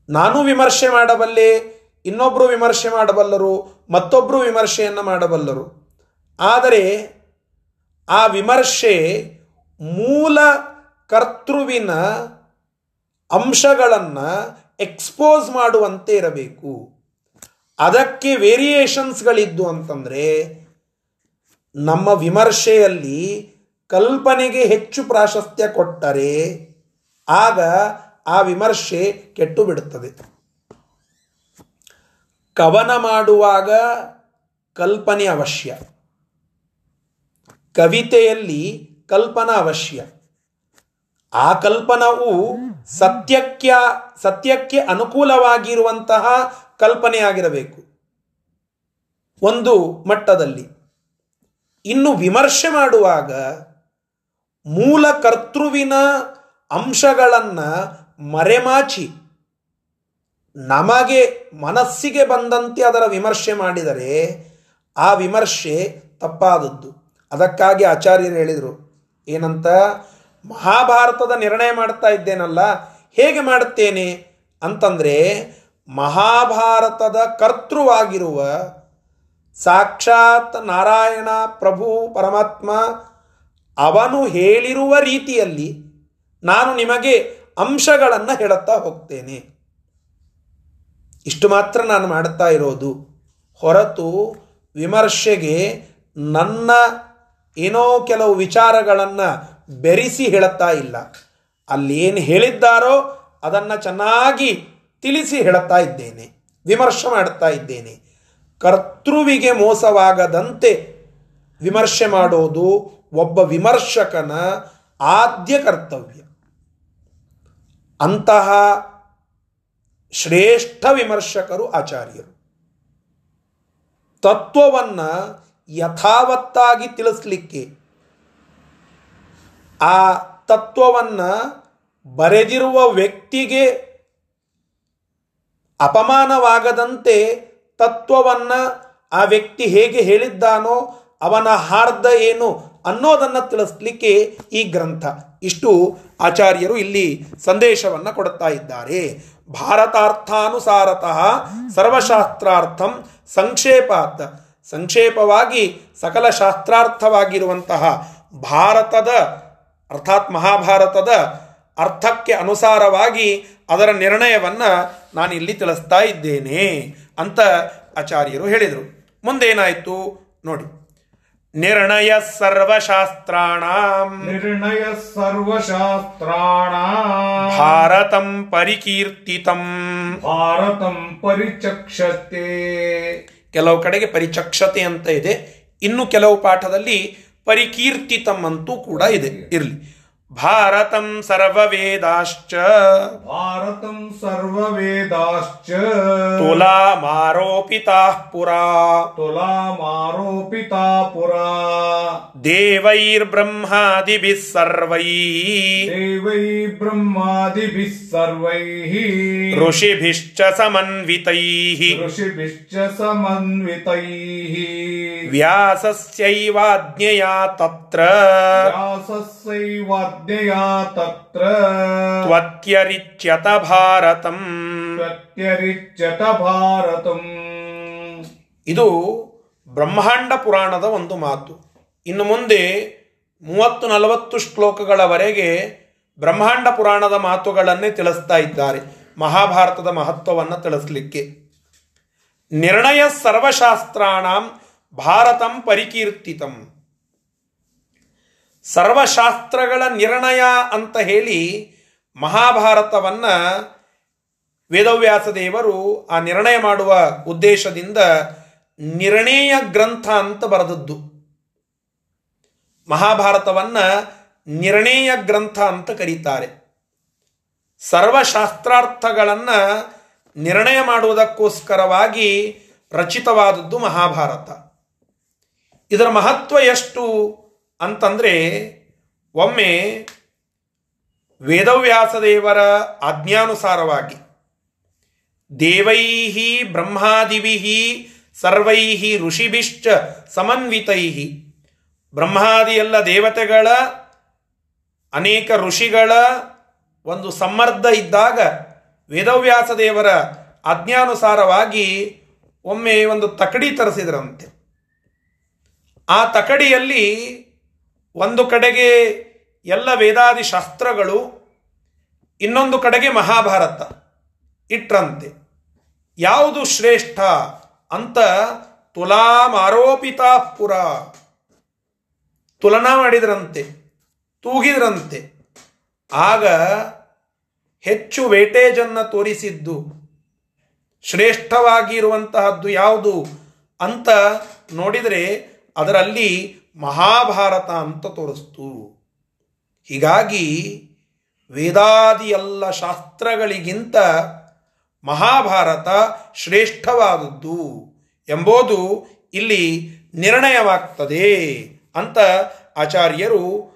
ನಾನು ವಿಮರ್ಶೆ ಮಾಡಬಲ್ಲೆ ಇನ್ನೊಬ್ಬರು ವಿಮರ್ಶೆ ಮಾಡಬಲ್ಲರು ಮತ್ತೊಬ್ಬರು ವಿಮರ್ಶೆಯನ್ನು ಮಾಡಬಲ್ಲರು. ಆದರೆ ಆ ವಿಮರ್ಶೆ ಮೂಲ ಕರ್ತೃವಿನ ಅಂಶಗಳನ್ನು ಎಕ್ಸ್ಪೋಸ್ ಮಾಡುವಂತೆ ಇರಬೇಕು. ಅದಕ್ಕೆ ವೇರಿಯೇಷನ್ಸ್ಗಳಿದ್ದು ಅಂತಂದರೆ, ನಮ್ಮ ವಿಮರ್ಶೆಯಲ್ಲಿ ಕಲ್ಪನೆಗೆ ಹೆಚ್ಚು ಪ್ರಾಶಸ್ತ್ಯ ಕೊಟ್ಟರೆ ಆಗ ಆ ವಿಮರ್ಶೆ ಕೆಟ್ಟು ಬಿಡುತ್ತದೆ. ಕವನ ಮಾಡುವಾಗ ಕಲ್ಪನೆ ಅವಶ್ಯ. ಕವಿತೆಯಲ್ಲಿ ಕಲ್ಪನಾ ಅವಶ್ಯ ಆ ಕಲ್ಪನವು ಸತ್ಯಕ್ಕೆ ಸತ್ಯಕ್ಕೆ ಅನುಕೂಲವಾಗಿರುವಂತಹ ಕಲ್ಪನೆಯಾಗಿರಬೇಕು ಒಂದು ಮಟ್ಟದಲ್ಲಿ. ಇನ್ನು ವಿಮರ್ಶೆ ಮಾಡುವಾಗ ಮೂಲ ಕರ್ತೃವಿನ ಅಂಶಗಳನ್ನು ಮರೆಮಾಚಿ. ನಮಗೆ ಮನಸ್ಸಿಗೆ ಬಂದಂತೆ ಅದರ ವಿಮರ್ಶೆ ಮಾಡಿದರೆ ಆ ವಿಮರ್ಶೆ ತಪ್ಪಾದದ್ದು. ಅದಕ್ಕಾಗಿ ಆಚಾರ್ಯರು ಹೇಳಿದರು. ಏನಂತ? ಮಹಾಭಾರತದ ನಿರ್ಣಯ ಮಾಡ್ತಾ ಇದ್ದೇನಲ್ಲ, ಹೇಗೆ ಮಾಡುತ್ತೇನೆ ಅಂತಂದರೆ, ಮಹಾಭಾರತದ ಕರ್ತೃವಾಗಿರುವ ಸಾಕ್ಷಾತ್ ನಾರಾಯಣ ಪ್ರಭು ಪರಮಾತ್ಮ ಅವನು ಹೇಳಿರುವ ರೀತಿಯಲ್ಲಿ ನಾನು ನಿಮಗೆ ಅಂಶಗಳನ್ನು ಹೇಳುತ್ತಾ ಹೋಗ್ತೇನೆ. ಇಷ್ಟು ಮಾತ್ರ ನಾನು ಮಾಡುತ್ತಾ ಇರೋದು. ಹೊರತು ವಿಮರ್ಶೆಗೆ ನನ್ನ ಏನೋ ಕೆಲವು ವಿಚಾರಗಳನ್ನು ಬೆರೆಸಿ ಹೇಳುತ್ತಾ ಇಲ್ಲ. ಅಲ್ಲಿ ಏನು ಹೇಳಿದ್ದಾರೋ ಅದನ್ನು ಚೆನ್ನಾಗಿ ತಿಳಿಸಿ ಹೇಳುತ್ತಾ ಇದ್ದೇನೆ. ವಿಮರ್ಶೆ ಮಾಡುತ್ತಾ ಇದ್ದೇನೆ. ಕರ್ತೃವಿಗೆ ಮೋಸವಾಗದಂತೆ ವಿಮರ್ಶೆ ಮಾಡೋದು ಒಬ್ಬ ವಿಮರ್ಶಕನ ಆದ್ಯ ಕರ್ತವ್ಯ. ಅಂತಹ ಶ್ರೇಷ್ಠ ವಿಮರ್ಶಕರು ಆಚಾರ್ಯರು. ತತ್ವವನ್ನು ಯಥಾವತ್ತಾಗಿ ತಿಳಿಸ್ಲಿಕ್ಕೆ ಆ ತತ್ವವನ್ನು ಬರೆದಿರುವ ವ್ಯಕ್ತಿಗೆ ಅಪಮಾನವಾಗದಂತೆ ತತ್ವವನ್ನು ಆ ವ್ಯಕ್ತಿ ಹೇಗೆ ಹೇಳಿದ್ದಾನೋ ಅವನ ಹಾರ್ದ ಏನು ಅನ್ನೋದನ್ನು ತಿಳಿಸ್ಲಿಕ್ಕೆ ಈ ಗ್ರಂಥ. ಇಷ್ಟು ಆಚಾರ್ಯರು ಇಲ್ಲಿ ಸಂದೇಶವನ್ನು ಕೊಡುತ್ತಾ ಇದ್ದಾರೆ. ಭಾರತಾರ್ಥಾನುಸಾರತಃ ಸರ್ವಶಾಸ್ತ್ರಾರ್ಥಂ ಸಂಕ್ಷೇಪಾತ್. ಸಂಕ್ಷೇಪವಾಗಿ ಸಕಲ ಶಾಸ್ತ್ರಾರ್ಥವಾಗಿರುವಂತಹ ಭಾರತದ ಅರ್ಥಾತ್ ಮಹಾಭಾರತದ ಅರ್ಥಕ್ಕೆ ಅನುಸಾರವಾಗಿ ಅದರ ನಿರ್ಣಯವನ್ನು ನಾನು ಇಲ್ಲಿ ತಿಳಿಸ್ತಾ ಇದ್ದೇನೆ ಅಂತ ಆಚಾರ್ಯರು ಹೇಳಿದರು. ಮುಂದೇನಾಯಿತು ನೋಡಿ. ನಿರ್ಣಯ ಸರ್ವಶಾಸ್ತ್ರಾಣ. ನಿರ್ಣಯ ಸರ್ವಶಾಸ್ತ್ರಾಣ. ಭಾರತಂ ಪರಿಕೀರ್ತಿತಂ. ಭಾರತಂ ಪರಿಚಕ್ಷತೆ. ಕೆಲವು ಕಡೆಗೆ ಪರಿಚಕ್ಷತೆ ಅಂತ ಇದೆ. ಇನ್ನು ಕೆಲವು ಪಾಠದಲ್ಲಿ ಪರಿಕೀರ್ತಿತಂ ಅಂತೂ ಕೂಡ ಇದೆ. ಇರಲಿ. ಭಾರತಂ ಸರ್ವವೇದಾಶ್ಚ ಭಾರತಂ ಸರ್ವವೇದಾಶ್ಚ ತುಲಾಮಾರೋಪಿತಾ ಪುರಾ ತುಲಾಮಾರೋಪಿತಾ ಪುರಾ ದೇವೈರ್ಬ್ರಹ್ಮಾದಿಭಿಃ ಸರ್ವೈಃ ದೇವೈ ಬ್ರಹ್ಮಾದಿಭಿः ಸರ್ವೈः ಋಷಿಭಿಶ್ಚ ಸಮನ್ವಿತೈಃ ಋಷಿಭಿಶ್ಚ ಸಮನ್ವಿತೈः ವ್ಯಾಸಸ್ಯೈವಾಜ್ಞೆಯಾ ತತ್ರ ವ್ಯಾಸಸ್ಯೈವಾಜ್ಞೆಯಾ ತತ್ರ ತ್ವತ್ಯರಿಚ್ಯತ ಭಾರತಂ ತ್ವತ್ಯರಿಚ್ಯತ ಭಾರತಂ ಇದು ಬ್ರಹ್ಮಾಂಡ ಪುರಾಣದ ಒಂದು ಮಾತು. ಇನ್ನು ಮುಂದೆ ಮೂವತ್ತು ನಲವತ್ತು ಶ್ಲೋಕಗಳವರೆಗೆ ಬ್ರಹ್ಮಾಂಡ ಪುರಾಣದ ಮಾತುಗಳನ್ನೇ ತಿಳಿಸ್ತಾ ಇದ್ದಾರೆ. ಮಹಾಭಾರತದ ಮಹತ್ವವನ್ನು ತಿಳಿಸ್ಲಿಕ್ಕೆ. ನಿರ್ಣಯ ಸರ್ವಶಾಸ್ತ್ರಾಣಂ ಭಾರತಂ ಪರಿಕೀರ್ತಿತಂ. ಸರ್ವಶಾಸ್ತ್ರಗಳ ನಿರ್ಣಯ ಅಂತ ಹೇಳಿ ಮಹಾಭಾರತವನ್ನು ವೇದವ್ಯಾಸ ದೇವರು ಆ ನಿರ್ಣಯ ಮಾಡುವ ಉದ್ದೇಶದಿಂದ ನಿರ್ಣಯ ಗ್ರಂಥ ಅಂತ ಬರೆದದ್ದು. ಮಹಾಭಾರತವನ್ನು ನಿರ್ಣಯ ಗ್ರಂಥ ಅಂತ ಕರೀತಾರೆ. ಸರ್ವಶಾಸ್ತ್ರಾರ್ಥಗಳನ್ನು ನಿರ್ಣಯ ಮಾಡುವುದಕ್ಕೋಸ್ಕರವಾಗಿ ರಚಿತವಾದದ್ದು ಮಹಾಭಾರತ. ಇದರ ಮಹತ್ವ ಎಷ್ಟು? ಅಂತಂದರೆ ಒಮ್ಮೆ ವೇದವ್ಯಾಸದೇವರ ಆಜ್ಞಾನುಸಾರವಾಗಿ ದೇವೈಹಿ ಬ್ರಹ್ಮಾದಿವಿಹಿ ಸರ್ವೈಹಿ ಋಷಿಭಿಶ್ಚ ಸಮನ್ವಿತೈ ಬ್ರಹ್ಮಾದಿ ಎಲ್ಲ ದೇವತೆಗಳ, ಅನೇಕ ಋಷಿಗಳ ಒಂದು ಸಮ್ಮರ್ದ ಇದ್ದಾಗ ವೇದವ್ಯಾಸ ದೇವರ ಆಜ್ಞಾನುಸಾರವಾಗಿ ಒಮ್ಮೆ ಒಂದು ತಕಡಿ ತರಿಸಿದ್ರಂತೆ. ಆ ತಕಡಿಯಲ್ಲಿ ಒಂದು ಕಡೆಗೆ ಎಲ್ಲ ವೇದಾದಿ ಶಾಸ್ತ್ರಗಳು, ಇನ್ನೊಂದು ಕಡೆಗೆ ಮಹಾಭಾರತ, ಇಟ್ರಂತೆ. ಯಾವುದು ಶ್ರೇಷ್ಠ ಅಂತ ತುಲಾಮಾರೋಪಿತ ಪುರ. ತುಲನಾ ಮಾಡಿದ್ರಂತೆ, ತೂಗಿದ್ರಂತೆ. ಆಗ ಹೆಚ್ಚು ವೇಟೇಜನ್ನು ತೋರಿಸಿದ್ದು, ಶ್ರೇಷ್ಠವಾಗಿರುವಂತಹದ್ದು ಯಾವುದು ಅಂತ ನೋಡಿದರೆ ಅದರಲ್ಲಿ ಮಹಾಭಾರತ ಅಂತ ತೋರಿಸ್ತು. ಹೀಗಾಗಿ ವೇದಾದಿ ಎಲ್ಲ ಶಾಸ್ತ್ರಗಳಿಗಿಂತ ಮಹಾಭಾರತ ಶ್ರೇಷ್ಠವಾದದ್ದು ಎಂಬುದು ಇಲ್ಲಿ ನಿರ್ಣಯವಾಗ್ತದೆ ಅಂತ ಆಚಾರ್ಯರು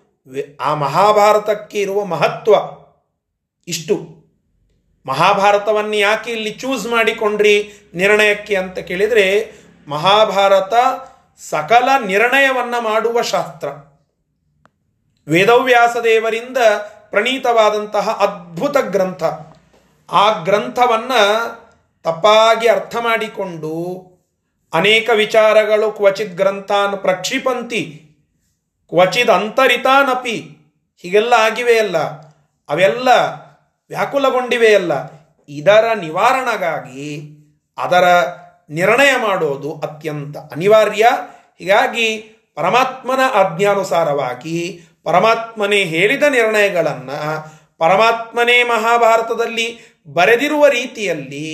ಆ ಮಹಾಭಾರತಕ್ಕೆ ಇರುವ ಮಹತ್ವ ಇಷ್ಟು. ಮಹಾಭಾರತವನ್ನು ಯಾಕೆ ಇಲ್ಲಿ ಚೂಸ್ ಮಾಡಿಕೊಂಡ್ರಿ ನಿರ್ಣಯಕ್ಕೆ ಅಂತ ಕೇಳಿದರೆ ಮಹಾಭಾರತ ಸಕಲ ನಿರ್ಣಯವನ್ನು ಮಾಡುವ ಶಾಸ್ತ್ರ. ವೇದವ್ಯಾಸ ದೇವರಿಂದ ಪ್ರಣೀತವಾದಂತಹ ಅದ್ಭುತ ಗ್ರಂಥ. ಆ ಗ್ರಂಥವನ್ನ ತಪ್ಪಾಗಿ ಅರ್ಥ ಮಾಡಿಕೊಂಡು ಅನೇಕ ವಿಚಾರಗಳು ಕ್ವಚಿತ್ ಗ್ರಂಥಾನ್ ಪ್ರಕ್ಷಿಪಂತಿ ಕ್ವಚಿತ್ ಅಂತರಿತಾನಪಿ, ಹೀಗೆಲ್ಲ ಆಗಿವೆಯಲ್ಲ ಅವೆಲ್ಲ ವ್ಯಾಕುಲಗೊಂಡಿವೆಯಲ್ಲ ಇದರ ನಿವಾರಣೆಗಾಗಿ ಅದರ ನಿರ್ಣಯ ಮಾಡೋದು ಅತ್ಯಂತ ಅನಿವಾರ್ಯ. ಹೀಗಾಗಿ ಪರಮಾತ್ಮನ ಆಜ್ಞಾನುಸಾರವಾಗಿ ಪರಮಾತ್ಮನೇ ಹೇಳಿದ ನಿರ್ಣಯಗಳನ್ನು ಪರಮಾತ್ಮನೇ ಮಹಾಭಾರತದಲ್ಲಿ ಬರೆದಿರುವ ರೀತಿಯಲ್ಲಿ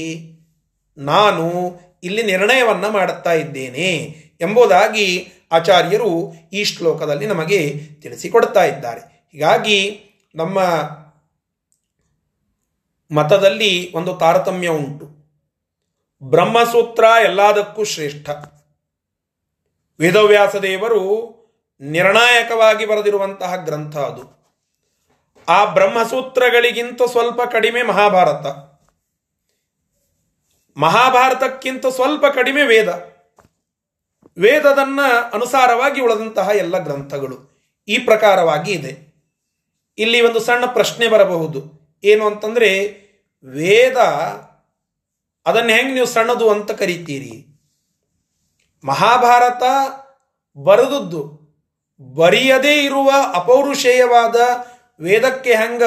ನಾನು ಇಲ್ಲಿ ನಿರ್ಣಯವನ್ನು ಮಾಡುತ್ತಾ ಇದ್ದೇನೆ ಎಂಬುದಾಗಿ ಆಚಾರ್ಯರು ಈ ಶ್ಲೋಕದಲ್ಲಿ ನಮಗೆ ತಿಳಿಸಿಕೊಡ್ತಾ ಇದ್ದಾರೆ. ಹೀಗಾಗಿ ನಮ್ಮ ಮತದಲ್ಲಿ ಒಂದು ತಾರತಮ್ಯ ಉಂಟು. ಬ್ರಹ್ಮಸೂತ್ರ ಎಲ್ಲದಕ್ಕೂ ಶ್ರೇಷ್ಠ. ವೇದವ್ಯಾಸ ದೇವರು ನಿರ್ಣಾಯಕವಾಗಿ ಬರೆದಿರುವಂತಹ ಗ್ರಂಥ ಅದು. ಆ ಬ್ರಹ್ಮಸೂತ್ರಗಳಿಗಿಂತ ಸ್ವಲ್ಪ ಕಡಿಮೆ ಮಹಾಭಾರತ. ಮಹಾಭಾರತಕ್ಕಿಂತ ಸ್ವಲ್ಪ ಕಡಿಮೆ ವೇದ. ವೇದದನ್ನ ಅನುಸಾರವಾಗಿ ಉಳಿದಂತಹ ಎಲ್ಲ ಗ್ರಂಥಗಳು ಈ ಪ್ರಕಾರವಾಗಿ ಇದೆ. ಇಲ್ಲಿ ಒಂದು ಸಣ್ಣ ಪ್ರಶ್ನೆ ಬರಬಹುದು. ಏನು ಅಂತಂದ್ರೆ, ವೇದ ಅದನ್ನು ಹೆಂಗೆ ನೀವು ಸಣ್ಣದು ಅಂತ ಕರಿತೀರಿ? ಮಹಾಭಾರತ ಬರೆದದ್ದು, ಬರೆಯದೇ ಇರುವ ಅಪೌರುಷೇಯವಾದ ವೇದಕ್ಕೆ ಹೆಂಗ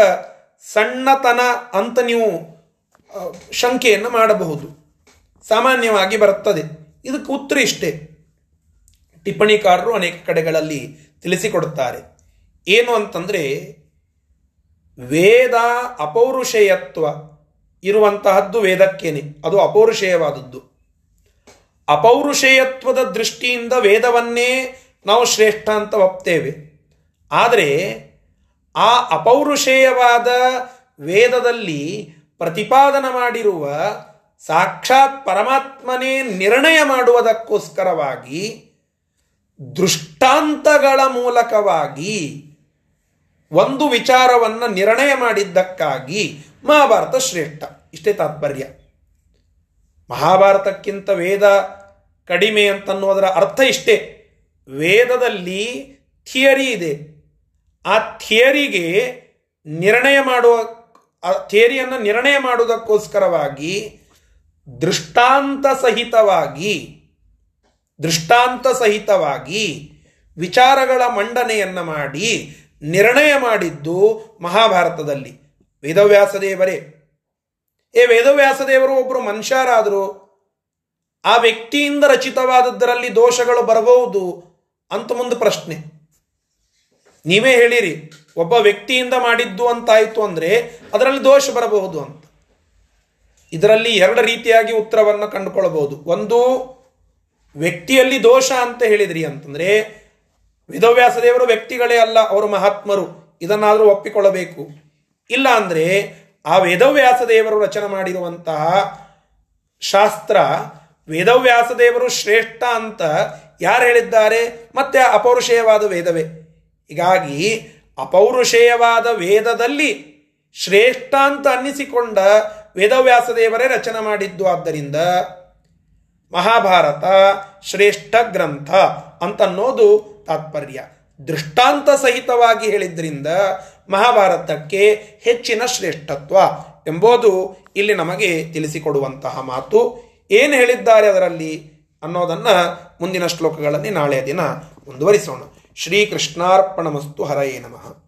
ಸಣ್ಣತನ ಅಂತ ನೀವು ಶಂಕೆಯನ್ನು ಮಾಡಬಹುದು. ಸಾಮಾನ್ಯವಾಗಿ ಬರುತ್ತದೆ. ಇದಕ್ಕೆ ಉತ್ತರ ಇಷ್ಟೇ. ಟಿಪ್ಪಣಿಕಾರರು ಅನೇಕ ಕಡೆಗಳಲ್ಲಿ ತಿಳಿಸಿಕೊಡುತ್ತಾರೆ. ಏನು ಅಂತಂದರೆ, ವೇದ ಅಪೌರುಷೇಯತ್ವ ಇರುವಂತಹದ್ದು ವೇದಕ್ಕೇನೆ. ಅದು ಅಪೌರುಷೇಯವಾದದ್ದು. ಅಪೌರುಷೇಯತ್ವದ ದೃಷ್ಟಿಯಿಂದ ವೇದವನ್ನೇ ನಾವು ಶ್ರೇಷ್ಠ ಅಂತ ಒಪ್ತೇವೆ. ಆದರೆ ಆ ಅಪೌರುಷೇಯವಾದ ವೇದದಲ್ಲಿ ಪ್ರತಿಪಾದನ ಮಾಡಿರುವ ಸಾಕ್ಷಾತ್ ಪರಮಾತ್ಮನೇ ನಿರ್ಣಯ ಮಾಡುವುದಕ್ಕೋಸ್ಕರವಾಗಿ ದೃಷ್ಟಾಂತಗಳ ಮೂಲಕವಾಗಿ ಒಂದು ವಿಚಾರವನ್ನು ನಿರ್ಣಯ ಮಾಡಿದ್ದಕ್ಕಾಗಿ ಮಹಾಭಾರತ ಶ್ರೇಷ್ಠ. ಇಷ್ಟೇ ತಾತ್ಪರ್ಯ. ಮಹಾಭಾರತಕ್ಕಿಂತ ವೇದ ಕಡಿಮೆ ಅಂತನ್ನುವುದರ ಅರ್ಥ ಇಷ್ಟೇ. ವೇದದಲ್ಲಿ ಥಿಯರಿ ಇದೆ. ಆ ಥಿಯರಿಗೆ ನಿರ್ಣಯ ಮಾಡುವ, ಆ ಥಿಯರಿಯನ್ನು ನಿರ್ಣಯ ಮಾಡುವುದಕ್ಕೋಸ್ಕರವಾಗಿ ದೃಷ್ಟಾಂತ ಸಹಿತವಾಗಿ ದೃಷ್ಟಾಂತ ಸಹಿತವಾಗಿ ವಿಚಾರಗಳ ಮಂಡನೆಯನ್ನು ಮಾಡಿ ನಿರ್ಣಯ ಮಾಡಿದ್ದು ಮಹಾಭಾರತದಲ್ಲಿ. ವೇದವ್ಯಾಸದೇವರೇ ಏ ವೇದವ್ಯಾಸ ದೇವರು ಒಬ್ಬರು ಮನುಷ್ಯರಾದರು, ಆ ವ್ಯಕ್ತಿಯಿಂದ ರಚಿತವಾದದ್ದರಲ್ಲಿ ದೋಷಗಳು ಬರಬಹುದು ಅಂತ ಮುಂದೆ ಪ್ರಶ್ನೆ. ನೀವೇ ಹೇಳಿರಿ, ಒಬ್ಬ ವ್ಯಕ್ತಿಯಿಂದ ಮಾಡಿದ್ದು ಅಂತಾಯಿತು ಅಂದರೆ ಅದರಲ್ಲಿ ದೋಷ ಬರಬಹುದು ಅಂತ. ಇದರಲ್ಲಿ ಎರಡು ರೀತಿಯಾಗಿ ಉತ್ತರವನ್ನು ಕಂಡುಕೊಳ್ಳಬಹುದು. ಒಂದು, ವ್ಯಕ್ತಿಯಲ್ಲಿ ದೋಷ ಅಂತ ಹೇಳಿದ್ರಿ ಅಂತಂದ್ರೆ ವಿಧವ್ಯಾಸ ದೇವರು ವ್ಯಕ್ತಿಗಳೇ ಅಲ್ಲ, ಅವರು ಮಹಾತ್ಮರು. ಇದನ್ನಾದರೂ ಒಪ್ಪಿಕೊಳ್ಳಬೇಕು. ಇಲ್ಲ ಅಂದರೆ ಆ ವೇದವ್ಯಾಸ ದೇವರು ರಚನೆ ಮಾಡಿರುವಂತಹ ಶಾಸ್ತ್ರ ವೇದವ್ಯಾಸ ದೇವರು ಶ್ರೇಷ್ಠ ಅಂತ ಯಾರು ಹೇಳಿದ್ದಾರೆ? ಮತ್ತೆ ಅಪೌರುಷೇಯವಾದ ವೇದವೇ. ಹೀಗಾಗಿ ಅಪೌರುಷೇಯವಾದ ವೇದದಲ್ಲಿ ಶ್ರೇಷ್ಠ ಅಂತ ಅನ್ನಿಸಿಕೊಂಡ ವೇದವ್ಯಾಸ ದೇವರೇ ರಚನೆ ಮಾಡಿದ್ದು. ಆದ್ದರಿಂದ ಮಹಾಭಾರತ ಶ್ರೇಷ್ಠ ಗ್ರಂಥ ಅಂತನ್ನೋದು ತಾತ್ಪರ್ಯ. ದೃಷ್ಟಾಂತ ಸಹಿತವಾಗಿ ಹೇಳಿದ್ರಿಂದ ಮಹಾಭಾರತಕ್ಕೆ ಹೆಚ್ಚಿನ ಶ್ರೇಷ್ಠತ್ವ ಎಂಬುದು ಇಲ್ಲಿ ನಮಗೆ ತಿಳಿಸಿಕೊಡುವಂತಹ ಮಾತು. ಏನು ಹೇಳಿದ್ದಾರೆ ಅದರಲ್ಲಿ ಅನ್ನೋದನ್ನು ಮುಂದಿನ ಶ್ಲೋಕಗಳಲ್ಲಿ ನಾಳೆಯ ದಿನ ಮುಂದುವರಿಸೋಣ. ಶ್ರೀಕೃಷ್ಣಾರ್ಪಣಮಸ್ತು ಹರಯೇ ನಮಃ.